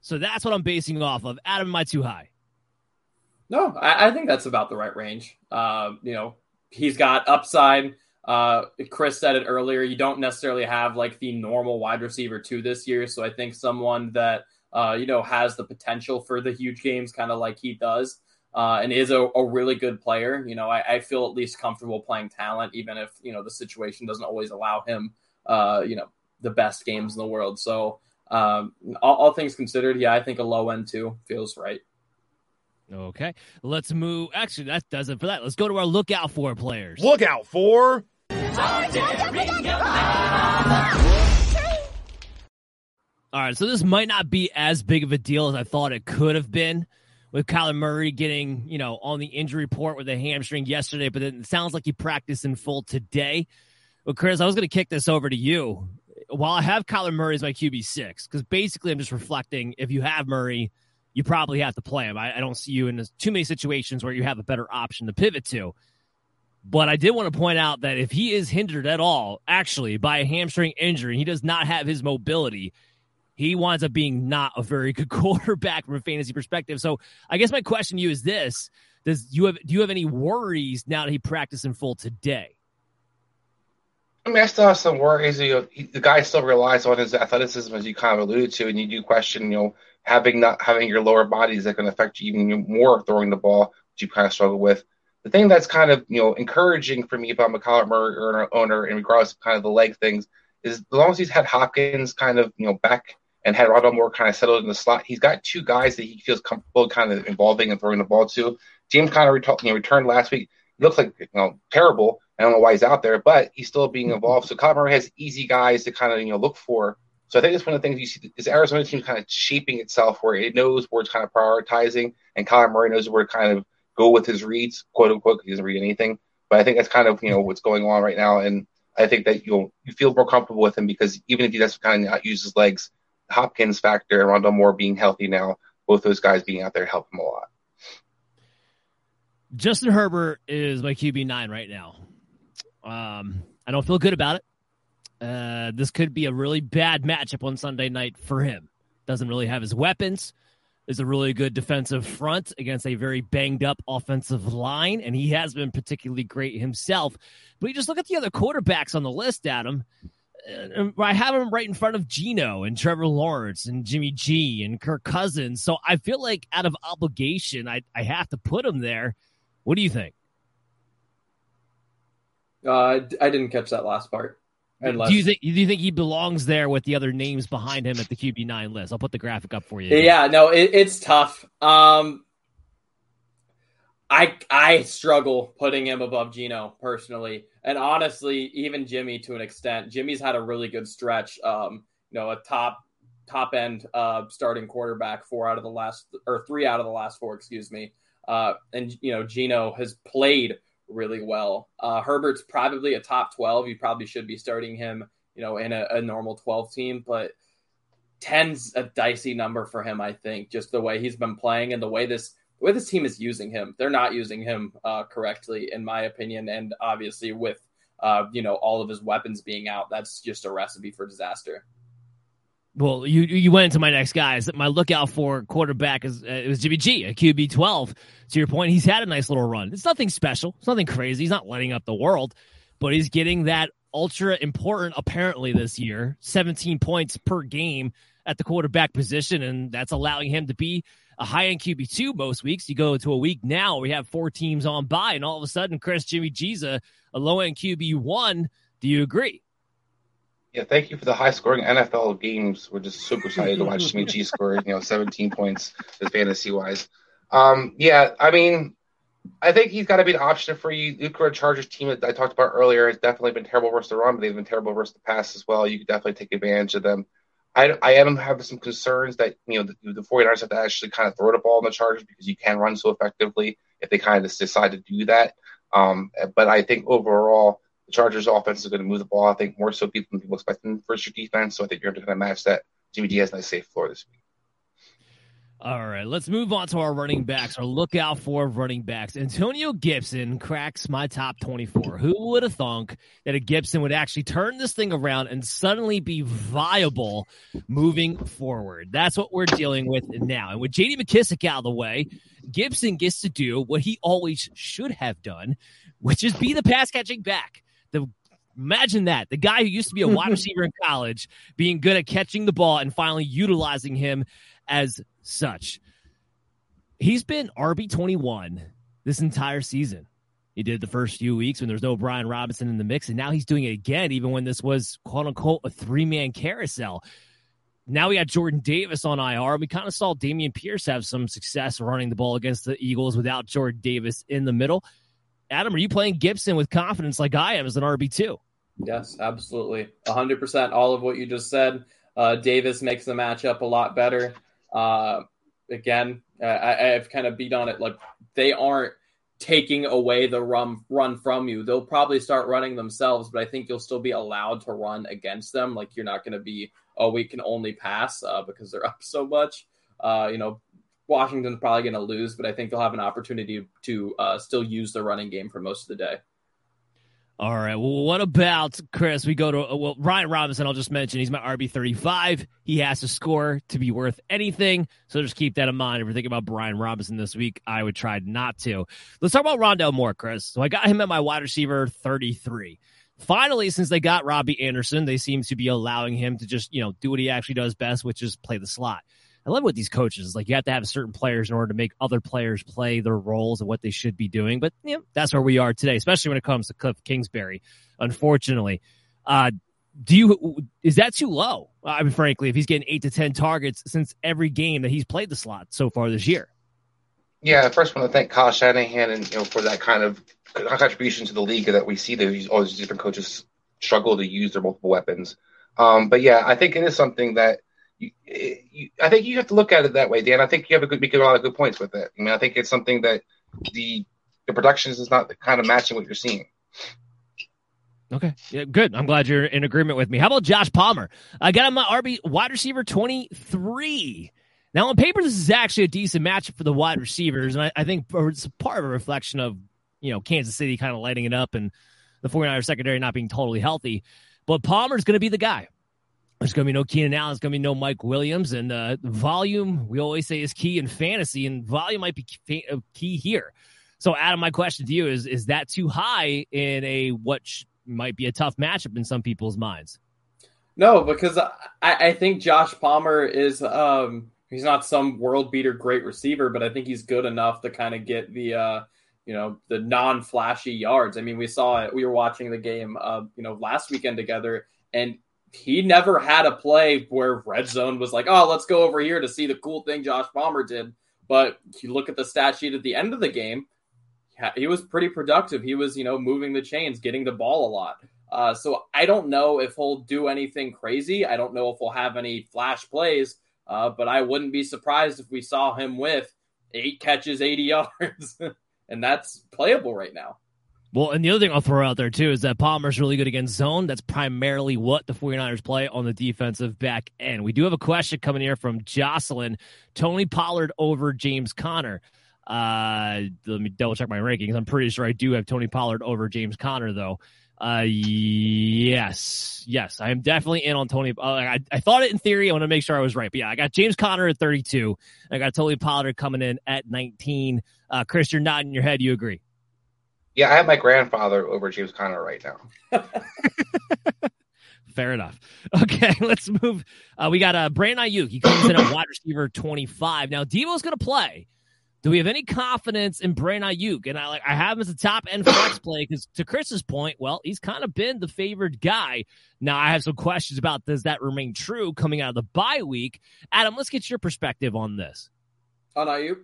Speaker 2: So that's what I'm basing off of. Adam, am I too high?
Speaker 4: No, I, I think that's about the right range. Uh, you know, he's got upside. Uh, Chris said it earlier. You don't necessarily have like the normal wide receiver two this year, so I think someone that uh, you know has the potential for the huge games, kind of like he does, uh, and is a, a, really good player. You know, I, I, feel at least comfortable playing talent, even if you know the situation doesn't always allow him, uh, you know, the best games in the world. So, um, all, all things considered, yeah, I think a low end two feels right.
Speaker 2: Okay, let's move. Actually, that does it for that. Let's go to our lookout for players.
Speaker 7: Look out for.
Speaker 2: All right, so this might not be as big of a deal as I thought it could have been with Kyler Murray getting, you know, on the injury report with a hamstring yesterday, but it sounds like he practiced in full today. But Chris, I was going to kick this over to you. While I have Kyler Murray as my QB six, because basically I'm just reflecting if you have Murray, you probably have to play him. I, I don't see you in too many situations where you have a better option to pivot to. But I did want to point out that if he is hindered at all, actually, by a hamstring injury, he does not have his mobility, he winds up being not a very good quarterback from a fantasy perspective. So I guess my question to you is this: Does you have do you have any worries now that he practiced in full today?
Speaker 6: I mean, I still have some worries. You know, he, the guy still relies on his athleticism, as you kind of alluded to, and you do question, you know, having not having your lower body is that going to affect you even more throwing the ball, which you kind of struggle with. The thing that's kind of you know encouraging for me if I'm a Kyler Murray owner, in regards to kind of the leg things, is as long as he's had Hopkins kind of you know back and had Rondale Moore kind of settled in the slot. He's got two guys that he feels comfortable kind of involving and throwing the ball to. James Conner ret- you know, returned last week. He looks like you know terrible. I don't know why he's out there, but he's still being involved. So Kyler Murray has easy guys to kind of you know look for. So I think that's one of the things you see is Arizona team kind of shaping itself where it knows where it's kind of prioritizing, and Kyler Murray knows where to kind of go with his reads, quote unquote. He doesn't read anything, but I think that's kind of you know what's going on right now, and I think that you'll you feel more comfortable with him because even if he doesn't kind of not use his legs, Hopkins factor and Rondale Moore being healthy now, both those guys being out there help him a lot.
Speaker 2: Justin Herbert is my QB nine right now. Um, I don't feel good about it. Uh, this could be a really bad matchup on Sunday night for him. Doesn't really have his weapons. Is a really good defensive front against a very banged up offensive line, and he has been particularly great himself. But you just look at the other quarterbacks on the list, Adam. Uh, I have him right in front of Geno and Trevor Lawrence and Jimmy G and Kirk Cousins. So I feel like out of obligation, I, I have to put him there. What do you think?
Speaker 4: Uh, I didn't catch that last part.
Speaker 2: Do you think do you think he belongs there with the other names behind him at the QB nine list? I'll put the graphic up for you.
Speaker 4: Yeah, no, it, it's tough. Um, I I struggle putting him above Geno personally, and honestly, even Jimmy to an extent. Jimmy's had a really good stretch. Um, you know, a top top end uh, starting quarterback four out of the last or three out of the last four, excuse me. Uh, and you know, Geno has played really well. Uh, Herbert's probably a top 12. You probably should be starting him, you know, in a, a normal 12 team, but 10's a dicey number for him, I think, just the way he's been playing and the way this the way this team is using him. They're not using him uh, correctly, in my opinion, and obviously with uh, you know all of his weapons being out, that's just a recipe for disaster.
Speaker 2: Well, you you went into my next guys. My lookout for quarterback is uh, it was Jimmy G, a QB twelve. To your point, he's had a nice little run. It's nothing special. It's nothing crazy. He's not lighting up the world, but he's getting that ultra important apparently this year. Seventeen points per game at the quarterback position, and that's allowing him to be a high end QB two most weeks. You go to a week now we have four teams on by, and all of a sudden, Chris Jimmy G's a, a low end QB one. Do you agree?
Speaker 6: Yeah, thank you for the high scoring NFL games. We're just super excited to watch Jimmy G score, you know, 17 points as fantasy wise. Um, yeah, I mean, I think he's got to be an option for you. Luke Chargers team that I talked about earlier has definitely been terrible versus the run, but they've been terrible versus the pass as well. You could definitely take advantage of them. I, I am having some concerns that you know the, the 49ers have to actually kind of throw the ball in the Chargers because you can run so effectively if they kind of decide to do that. Um, but I think overall the Chargers offense is going to move the ball. I think more so people than people expecting for your defense. So I think you're going to match that. Jimmy a nice safe floor this week.
Speaker 2: All right, let's move on to our running backs. Our lookout for running backs. Antonio Gibson cracks my top 24. Who would have thunk that a Gibson would actually turn this thing around and suddenly be viable moving forward? That's what we're dealing with now. And with JD McKissic out of the way, Gibson gets to do what he always should have done, which is be the pass catching back. The Imagine that. The guy who used to be a wide receiver in college being good at catching the ball and finally utilizing him as such. He's been RB21 this entire season. He did the first few weeks when there was no Brian Robinson in the mix, and now he's doing it again, even when this was quote unquote a three man carousel. Now we got Jordan Davis on IR. We kind of saw Dameon Pierce have some success running the ball against the Eagles without Jordan Davis in the middle. Adam, are you playing Gibson with confidence like I am as an RB2?
Speaker 4: Yes, absolutely. 100% all of what you just said. Uh, Davis makes the matchup a lot better. Uh, again, I, I've kind of beat on it. Like they aren't taking away the run run from you. They'll probably start running themselves, but I think you'll still be allowed to run against them. Like you're not going to be, oh, we can only pass uh, because they're up so much. Uh, you know, Washington's probably going to lose, but I think they'll have an opportunity to uh, still use the running game for most of the day.
Speaker 2: All right. Well, what about Chris? We go to uh, well, Brian Robinson. I'll just mention he's my RB thirty five. He has to score to be worth anything, so just keep that in mind. If you're thinking about Brian Robinson this week, I would try not to. Let's talk about Rondale Moore, Chris. So I got him at my wide receiver thirty three. Finally, since they got Robbie Anderson, they seem to be allowing him to just you know do what he actually does best, which is play the slot. I love what these coaches like. You have to have certain players in order to make other players play their roles and what they should be doing. But you know, that's where we are today, especially when it comes to Cliff Kingsbury. Unfortunately, uh, do you is that too low? I mean, frankly, if he's getting eight to ten targets since every game that he's played the slot so far this year.
Speaker 6: Yeah, I first want to thank Kyle Shanahan and you know for that kind of contribution to the league that we see that all these different coaches struggle to use their multiple weapons. Um, but yeah, I think it is something that you, you, I think you have to look at it that way, Dan. I think you have a good, make a lot of good points with it. I mean, I think it's something that the the productions is not the kind of matching what you're seeing.
Speaker 2: Okay, yeah, good. I'm glad you're in agreement with me. How about Josh Palmer? I got him my RB wide receiver 23. Now on paper, this is actually a decent matchup for the wide receivers, and I, I think it's part of a reflection of you know Kansas City kind of lighting it up and the 49ers secondary not being totally healthy. But Palmer's going to be the guy. There's going to be no Keenan Allen. There's going to be no Mike Williams. And uh, volume, we always say, is key in fantasy, and volume might be uh, key here. So, Adam, my question to you is: Is that too high in a what sh- might be a tough matchup in some people's minds?
Speaker 4: No, because I, I think Josh Palmer is um, he's not some world beater great receiver, but I think he's good enough to kind of get the uh, you know the non flashy yards. I mean, we saw it. We were watching the game, uh, you know, last weekend together, and he never had a play where red zone was like, oh, let's go over here to see the cool thing Josh Palmer did. But you look at the stat sheet at the end of the game, he was pretty productive. He was, you know, moving the chains, getting the ball a lot. Uh, so I don't know if he'll do anything crazy. I don't know if we'll have any flash plays, uh, but I wouldn't be surprised if we saw him with eight catches, 80 yards. and that's playable right now.
Speaker 2: Well, and the other thing I'll throw out there too is that Palmer's really good against zone. That's primarily what the 49ers play on the defensive back end. We do have a question coming here from Jocelyn. Tony Pollard over James Conner. Uh, let me double check my rankings. I'm pretty sure I do have Tony Pollard over James Conner though. Uh, yes, yes, I am definitely in on Tony. Uh, I, I thought it in theory. I want to make sure I was right, but yeah, I got James Conner at 32. I got Tony Pollard coming in at 19. Uh, Chris, you're nodding your head. You agree?
Speaker 6: Yeah, I have my grandfather over James Conner right now.
Speaker 2: Fair enough. Okay, let's move. Uh, we got uh, Brandon Aiyuk. He comes in at wide receiver 25. Now, Deebo's going to play. Do we have any confidence in Brandon Aiyuk? And I like I have him as a top end flex play because to Chris's point, well, he's kind of been the favored guy. Now I have some questions about does that remain true coming out of the bye week? Adam, let's get your perspective on this.
Speaker 4: On Aiyuk?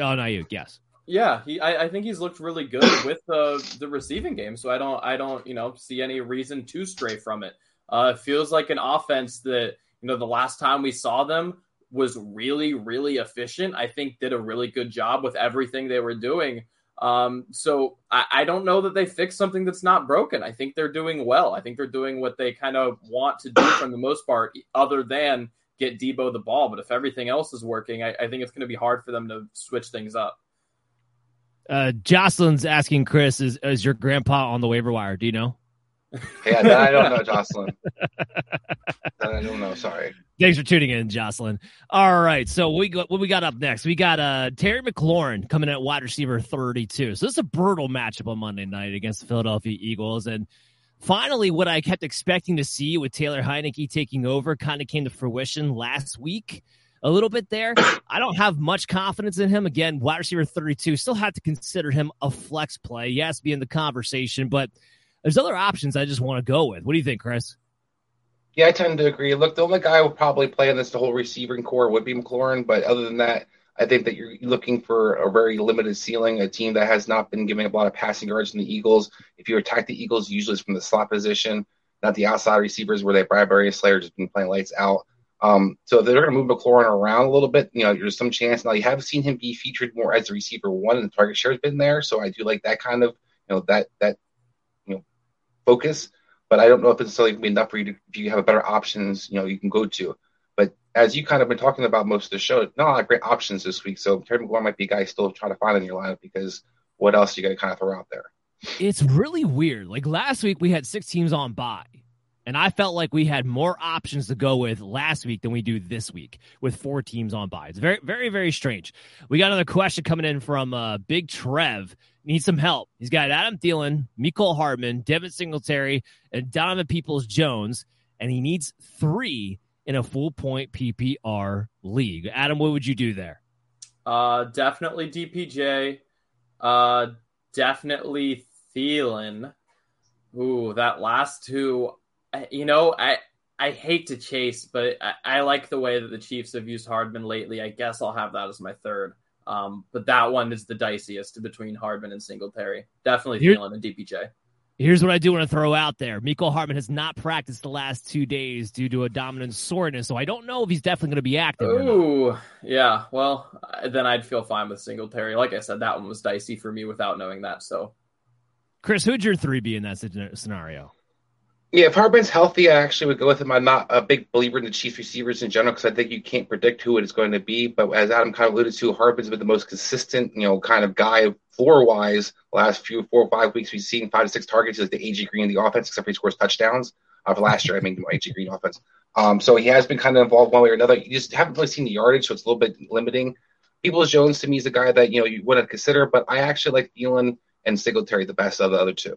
Speaker 2: On Aiyuk, yes.
Speaker 4: Yeah, he. I, I, think he's looked really good with the the receiving game. So I don't. I don't. You know, see any reason to stray from it. Uh, it feels like an offense that you know the last time we saw them was really, really efficient. I think did a really good job with everything they were doing. Um, so I, I don't know that they fixed something that's not broken. I think they're doing well. I think they're doing what they kind of want to do from the most part, other than get Deebo the ball. But if everything else is working, I, I think it's going to be hard for them to switch things up.
Speaker 2: Uh, Jocelyn's asking Chris, is, is your grandpa on the waiver wire? Do you know?
Speaker 6: Yeah, that I don't know, Jocelyn. that I don't know. Sorry.
Speaker 2: Thanks for tuning in, Jocelyn. All right, so we got what we got up next. We got uh Terry McLaurin coming at wide receiver 32. So this is a brutal matchup on Monday night against the Philadelphia Eagles. And finally, what I kept expecting to see with Taylor Heinicke taking over kind of came to fruition last week a little bit there. I don't have much confidence in him. Again, wide receiver 32, still have to consider him a flex play. Yes, be in the conversation, but there's other options I just want to go with. What do you think, Chris?
Speaker 6: Yeah, I tend to agree. Look, the only guy who probably play in this the whole receiving corps would be McLaurin, but other than that, I think that you're looking for a very limited ceiling, a team that has not been giving up a lot of passing yards in the Eagles. If you attack the Eagles, usually it's from the slot position, not the outside receivers where they Bradberry and Slayer just been playing lights out. Um, so if they're going to move McLaurin around a little bit, you know, there's some chance. Now you have seen him be featured more as a receiver one, and the target share has been there. So I do like that kind of, you know, that that you know focus. But I don't know if it's necessarily going to be enough for you to, if you have better options, you know, you can go to. But as you kind of been talking about most of the show, not a lot of great options this week. So Terry McLaurin might be a guy still trying to find in your lineup because what else you got to kind of throw out there?
Speaker 2: It's really weird. Like last week, we had six teams on bye. And I felt like we had more options to go with last week than we do this week with four teams on by. It's very, very, very strange. We got another question coming in from uh, Big Trev. Needs some help. He's got Adam Thielen, Mecole Hardman, Devin Singletary, and Donovan Peoples Jones, and he needs three in a full point PPR league. Adam, what would you do there?
Speaker 4: Uh, definitely DPJ. Uh, definitely Thielen. Ooh, that last two you know, I I hate to chase, but I, I, like the way that the Chiefs have used Hardman lately. I guess I'll have that as my third. Um, but that one is the diciest between Hardman and Singletary. Definitely Here, Thielen and DPJ.
Speaker 2: Here's what I do want to throw out there. Mecole Hardman has not practiced the last two days due to abdominal soreness, so I don't know if he's definitely going to be active.
Speaker 4: Ooh, yeah. Well, then I'd feel fine with Singletary. Like I said, that one was dicey for me without knowing that. So,
Speaker 2: Chris, who'd your three be in that scenario?
Speaker 6: Yeah, if Hardman's healthy, I actually would go with him. I'm not a big believer in the Chiefs receivers in general because I think you can't predict who it is going to be. But as Adam kind of alluded to, Hardman's been the most consistent, you know, kind of guy floor wise. Last few four or five weeks, we've seen five to six targets as the AJ Green in the offense, except for he scores touchdowns. Uh, for last year, I mean, AJ Green offense. Um, so he has been kind of involved one way or another. You just haven't really seen the yardage, so it's a little bit limiting. Peoples Jones to me is a guy that you know you wouldn't consider, but I actually like Thielen and Singletary the best of the other two.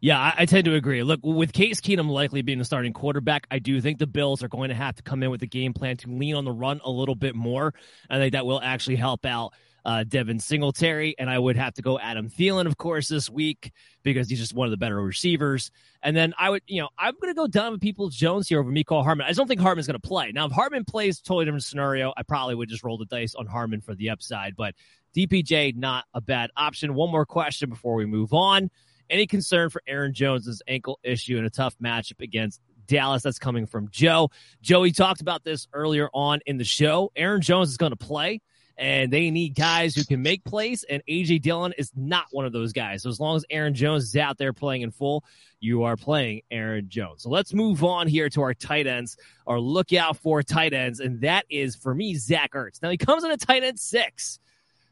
Speaker 2: Yeah, I, I, tend to agree. Look, with Case Keenum likely being the starting quarterback, I do think the Bills are going to have to come in with a game plan to lean on the run a little bit more. I think that will actually help out uh, Devin Singletary, and I would have to go Adam Thielen, of course, this week because he's just one of the better receivers. And then I would, you know, I'm going to go Donovan Peoples Jones here over Mecole Hardman. I just don't think Hardman's going to play. Now, if Hardman plays, totally different scenario. I probably would just roll the dice on Hardman for the upside, but DPJ not a bad option. One more question before we move on. Any concern for Aaron Jones's ankle issue in a tough matchup against Dallas? That's coming from Joe. Joey talked about this earlier on in the show. Aaron Jones is going to play and they need guys who can make plays, and AJ Dillon is not one of those guys. So as long as Aaron Jones is out there playing in full, you are playing Aaron Jones. So let's move on here to our tight ends, our lookout for tight ends, and that is for me Zach Ertz. Now he comes in a tight end six,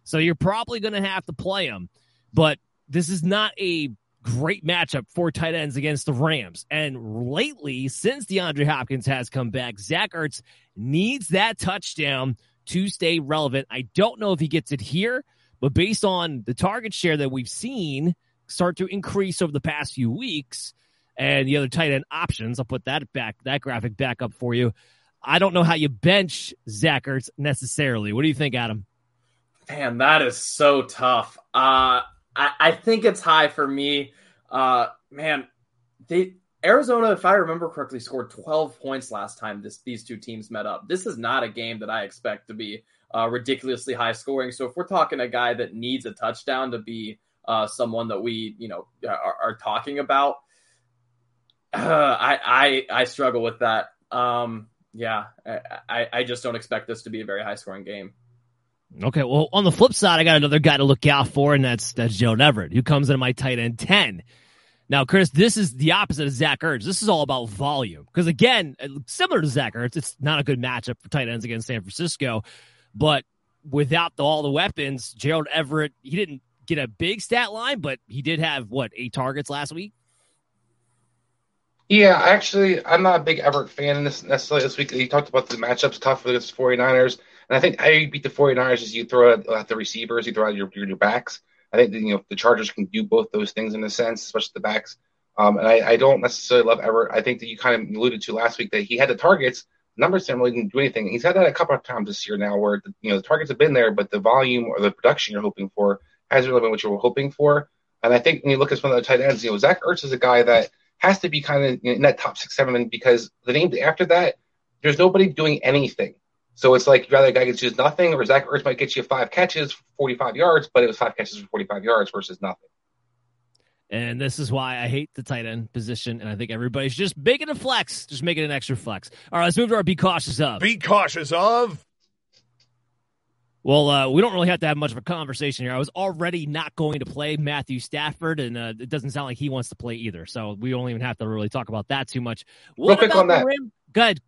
Speaker 2: so you're probably going to have to play him, but this is not a great matchup for tight ends against the Rams. And lately, since DeAndre Hopkins has come back, Zach Ertz needs that touchdown to stay relevant. I don't know if he gets it here, but based on the target share that we've seen start to increase over the past few weeks and the other tight end options, I'll put that back, that graphic back up for you. I don't know how you bench Zach Ertz necessarily. What do you think, Adam?
Speaker 4: Man, that is so tough. Uh, I, I think it's high for me. Uh, man, they Arizona, if I remember correctly, scored 12 points last time this these two teams met up. This is not a game that I expect to be uh, ridiculously high scoring. So if we're talking a guy that needs a touchdown to be uh, someone that we you know are, are talking about, uh, I, I I struggle with that. Um, yeah, I, I just don't expect this to be a very high scoring game.
Speaker 2: Okay, well, on the flip side, I got another guy to look out for, and that's that's Gerald Everett, who comes into my tight end ten. Now, Chris, this is the opposite of Zach Ertz. This is all about volume. Because again, uh, similar to Zach Ertz, it's not a good matchup for tight ends against San Francisco. But without the, all the weapons, Gerald Everett, he didn't get a big stat line, but he did have what eight targets last week.
Speaker 6: Yeah, actually, I'm not a big Everett fan necessarily this week. He talked about the matchups tough against 49ers. And I think how you beat the 49ers is you throw out the receivers, you throw out your, your backs. I think you know the Chargers can do both those things in a sense, especially the backs. Um, and I, I, don't necessarily love Everett. I think that you kind of alluded to last week that he had the targets. Numbers didn't really do anything. He's had that a couple of times this year now, where the, you know the targets have been there, but the volume or the production you're hoping for hasn't really been what you were hoping for. And I think when you look at some of the tight ends, you know Zach Ertz is a guy that has to be kind of in that top six, seven, because the name after that, there's nobody doing anything. So it's like rather a guy gets just nothing, or Zach Ertz might get you five catches, 45 yards, but it was five catches for 45 yards versus nothing.
Speaker 2: And this is why I hate the tight end position, and I think everybody's just making a flex, just making an extra flex. All right, let's move to our be cautious of.
Speaker 7: Be cautious of.
Speaker 2: Well, uh, we don't really have to have much of a conversation here. I was already not going to play Matthew Stafford, and uh, it doesn't sound like he wants to play either. So we don't even have to really talk about that too much. What
Speaker 6: Real quick on that.
Speaker 2: Rim? Good.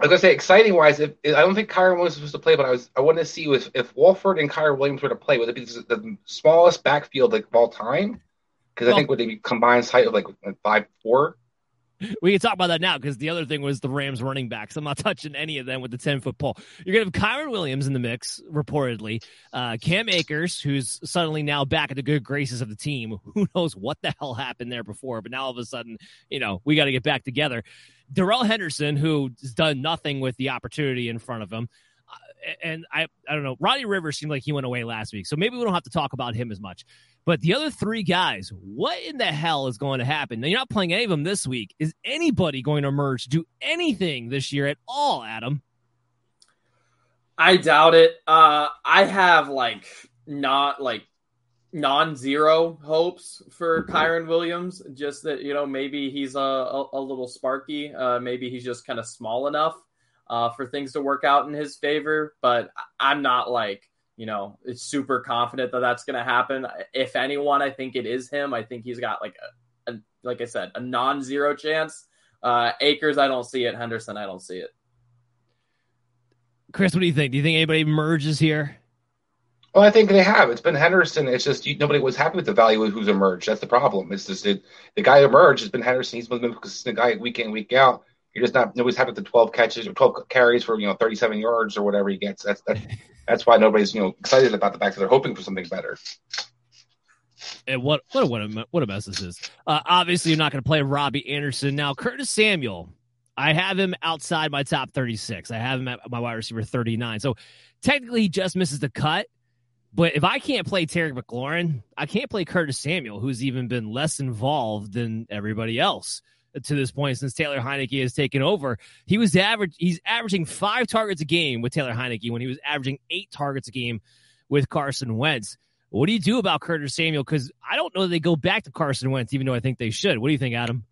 Speaker 6: I was gonna say exciting wise. If, I don't think Kyren Williams was supposed to play, but I was I wanted to see if if Wolford and Kyren Williams were to play, would it be the smallest backfield like of all time? Because well, I think would they be combined height of like five four?
Speaker 2: We can talk about that now because the other thing was the Rams running backs. I'm not touching any of them with the 10 foot pole. You're going to have Kyren Williams in the mix, reportedly. Uh, Cam Akers, who's suddenly now back at the good graces of the team. Who knows what the hell happened there before, but now all of a sudden, you know, we got to get back together. Darrell Henderson, who's done nothing with the opportunity in front of him. And I, I don't know. Ronnie Rivers seemed like he went away last week, so maybe we don't have to talk about him as much. But the other three guys, what in the hell is going to happen? Now, you're not playing any of them this week. Is anybody going to emerge do anything this year at all, Adam?
Speaker 4: I doubt it. Uh, I have like not like non-zero hopes for Kyren Williams. Just that you know maybe he's a, a, a little sparky. Uh, maybe he's just kind of small enough uh, for things to work out in his favor. But I'm not like you know it's super confident that that's going to happen. If anyone, I think it is him. I think he's got like a, a like I said a non-zero chance. Uh, Akers, I don't see it. Henderson, I don't see it.
Speaker 2: Chris, what do you think? Do you think anybody merges here?
Speaker 6: Well, I think they have. It's been Henderson. It's just you, nobody was happy with the value of who's emerged. That's the problem. It's just it, the guy emerged has been Henderson. He's been the consistent guy week in week out. You're just not nobody's happy with the 12 catches or 12 carries for you know 37 yards or whatever he gets. That's that's that's why nobody's you know excited about the fact that they're hoping for something better.
Speaker 2: And what what a, what a, what a mess this is. Uh, obviously, you're not going to play Robbie Anderson now. Curtis Samuel, I have him outside my top 36. I have him at my wide receiver 39. So technically, he just misses the cut but if I can't play Terry McLaurin, I can't play Curtis Samuel, who's even been less involved than everybody else to this point since Taylor Heinicke has taken over. He was average he's averaging five targets a game with Taylor Heinicke when he was averaging eight targets a game with Carson Wentz. What do you do about Curtis Samuel? Because I don't know they go back to Carson Wentz, even though I think they should. What do you think, Adam?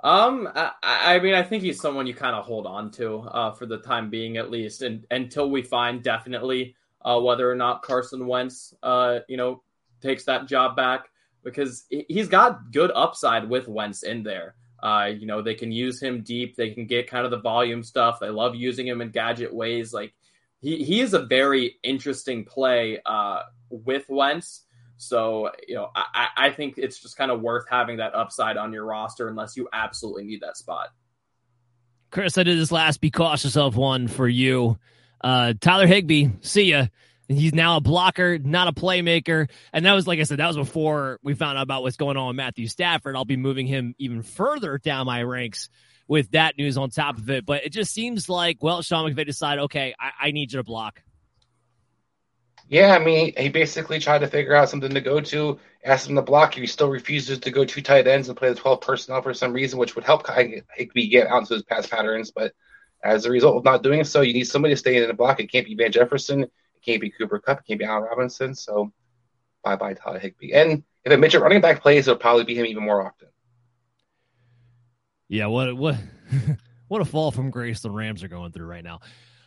Speaker 4: Um, I, I mean, I think he's someone you kind of hold on to uh, for the time being, at least, and until we find definitely uh, whether or not Carson Wentz, uh, you know, takes that job back because he's got good upside with Wentz in there. Uh, you know, they can use him deep. They can get kind of the volume stuff. They love using him in gadget ways. Like he, he is a very interesting play uh, with Wentz. So, you know, I, I think it's just kind of worth having that upside on your roster unless you absolutely need that spot.
Speaker 2: Chris, I did this last be cautious of one for you. Uh, Tyler Higbee, see ya. He's now a blocker, not a playmaker. And that was, like I said, that was before we found out about what's going on with Matthew Stafford. I'll be moving him even further down my ranks with that news on top of it. But it just seems like, well, Sean McVay decided, okay, I, I need you to block.
Speaker 6: Yeah, I mean, he basically tried to figure out something to go to, asked him to block. He still refuses to go two tight ends and play the 12 personnel for some reason, which would help Higbee get out into his pass patterns. But as a result of not doing so, you need somebody to stay in the block. It can't be Van Jefferson. Can't be Cooper Kupp, It can't be Allen Robinson. So bye bye, Todd Higbee. And if a midget running back plays, it'll probably be him even more often.
Speaker 2: Yeah, what what what a fall from grace the Rams are going through right now.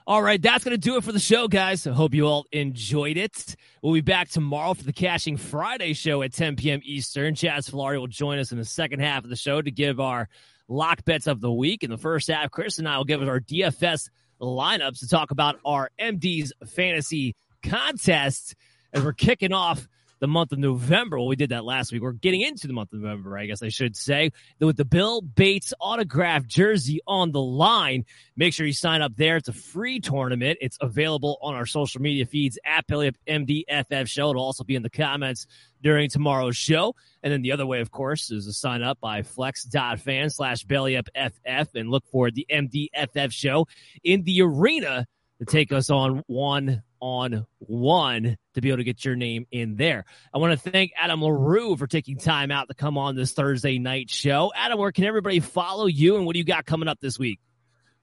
Speaker 2: All right, that's going to do it for the show, guys. I hope you all enjoyed it. We'll be back tomorrow for the Cashing Friday show at 10 p.m. Eastern. Chaz Filari will join us in the second half of the show to give our lock bets of the week. In the first half, Chris and I will give us our DFS lineups to talk about our MD's fantasy contest as we're kicking off the month of November. Well, we did that last week. We're getting into the month of November, I guess I should say, with the Bill Bates autograph jersey on the line. Make sure you sign up there. It's a free tournament. It's available on our social media feeds at Billy MDFF Show. It'll also be in the comments during tomorrow's show. And then the other way, of course, is to sign up by flex.fan slash bellyupff and look for the MDFF show in the arena to take us on one on one to be able to get your name in there. I want to thank Adam LaRue for taking time out to come on this Thursday night show. Adam, where can everybody follow you and what do you got coming up this week?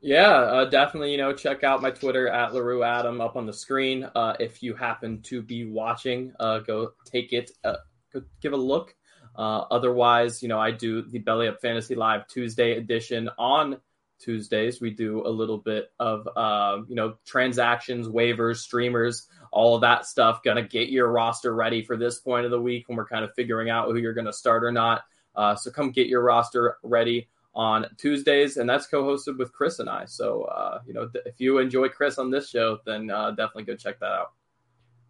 Speaker 4: Yeah, uh, definitely. You know, check out my Twitter at LaRue Adam up on the screen. Uh, if you happen to be watching, uh, go take it, uh, go give a look. Uh, otherwise, you know, I do the Belly Up Fantasy Live Tuesday edition on Tuesdays. We do a little bit of, uh, you know, transactions, waivers, streamers, all of that stuff. Going to get your roster ready for this point of the week when we're kind of figuring out who you're going to start or not. Uh, so come get your roster ready on Tuesdays, and that's co-hosted with Chris and I. So, uh, you know, if you enjoy Chris on this show, then uh, definitely go check that out.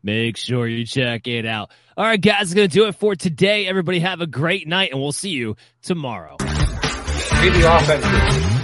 Speaker 2: Make sure you check it out. All right, guys, going to do it for today. Everybody have a great night, and we'll see you tomorrow.
Speaker 6: Maybe offensive.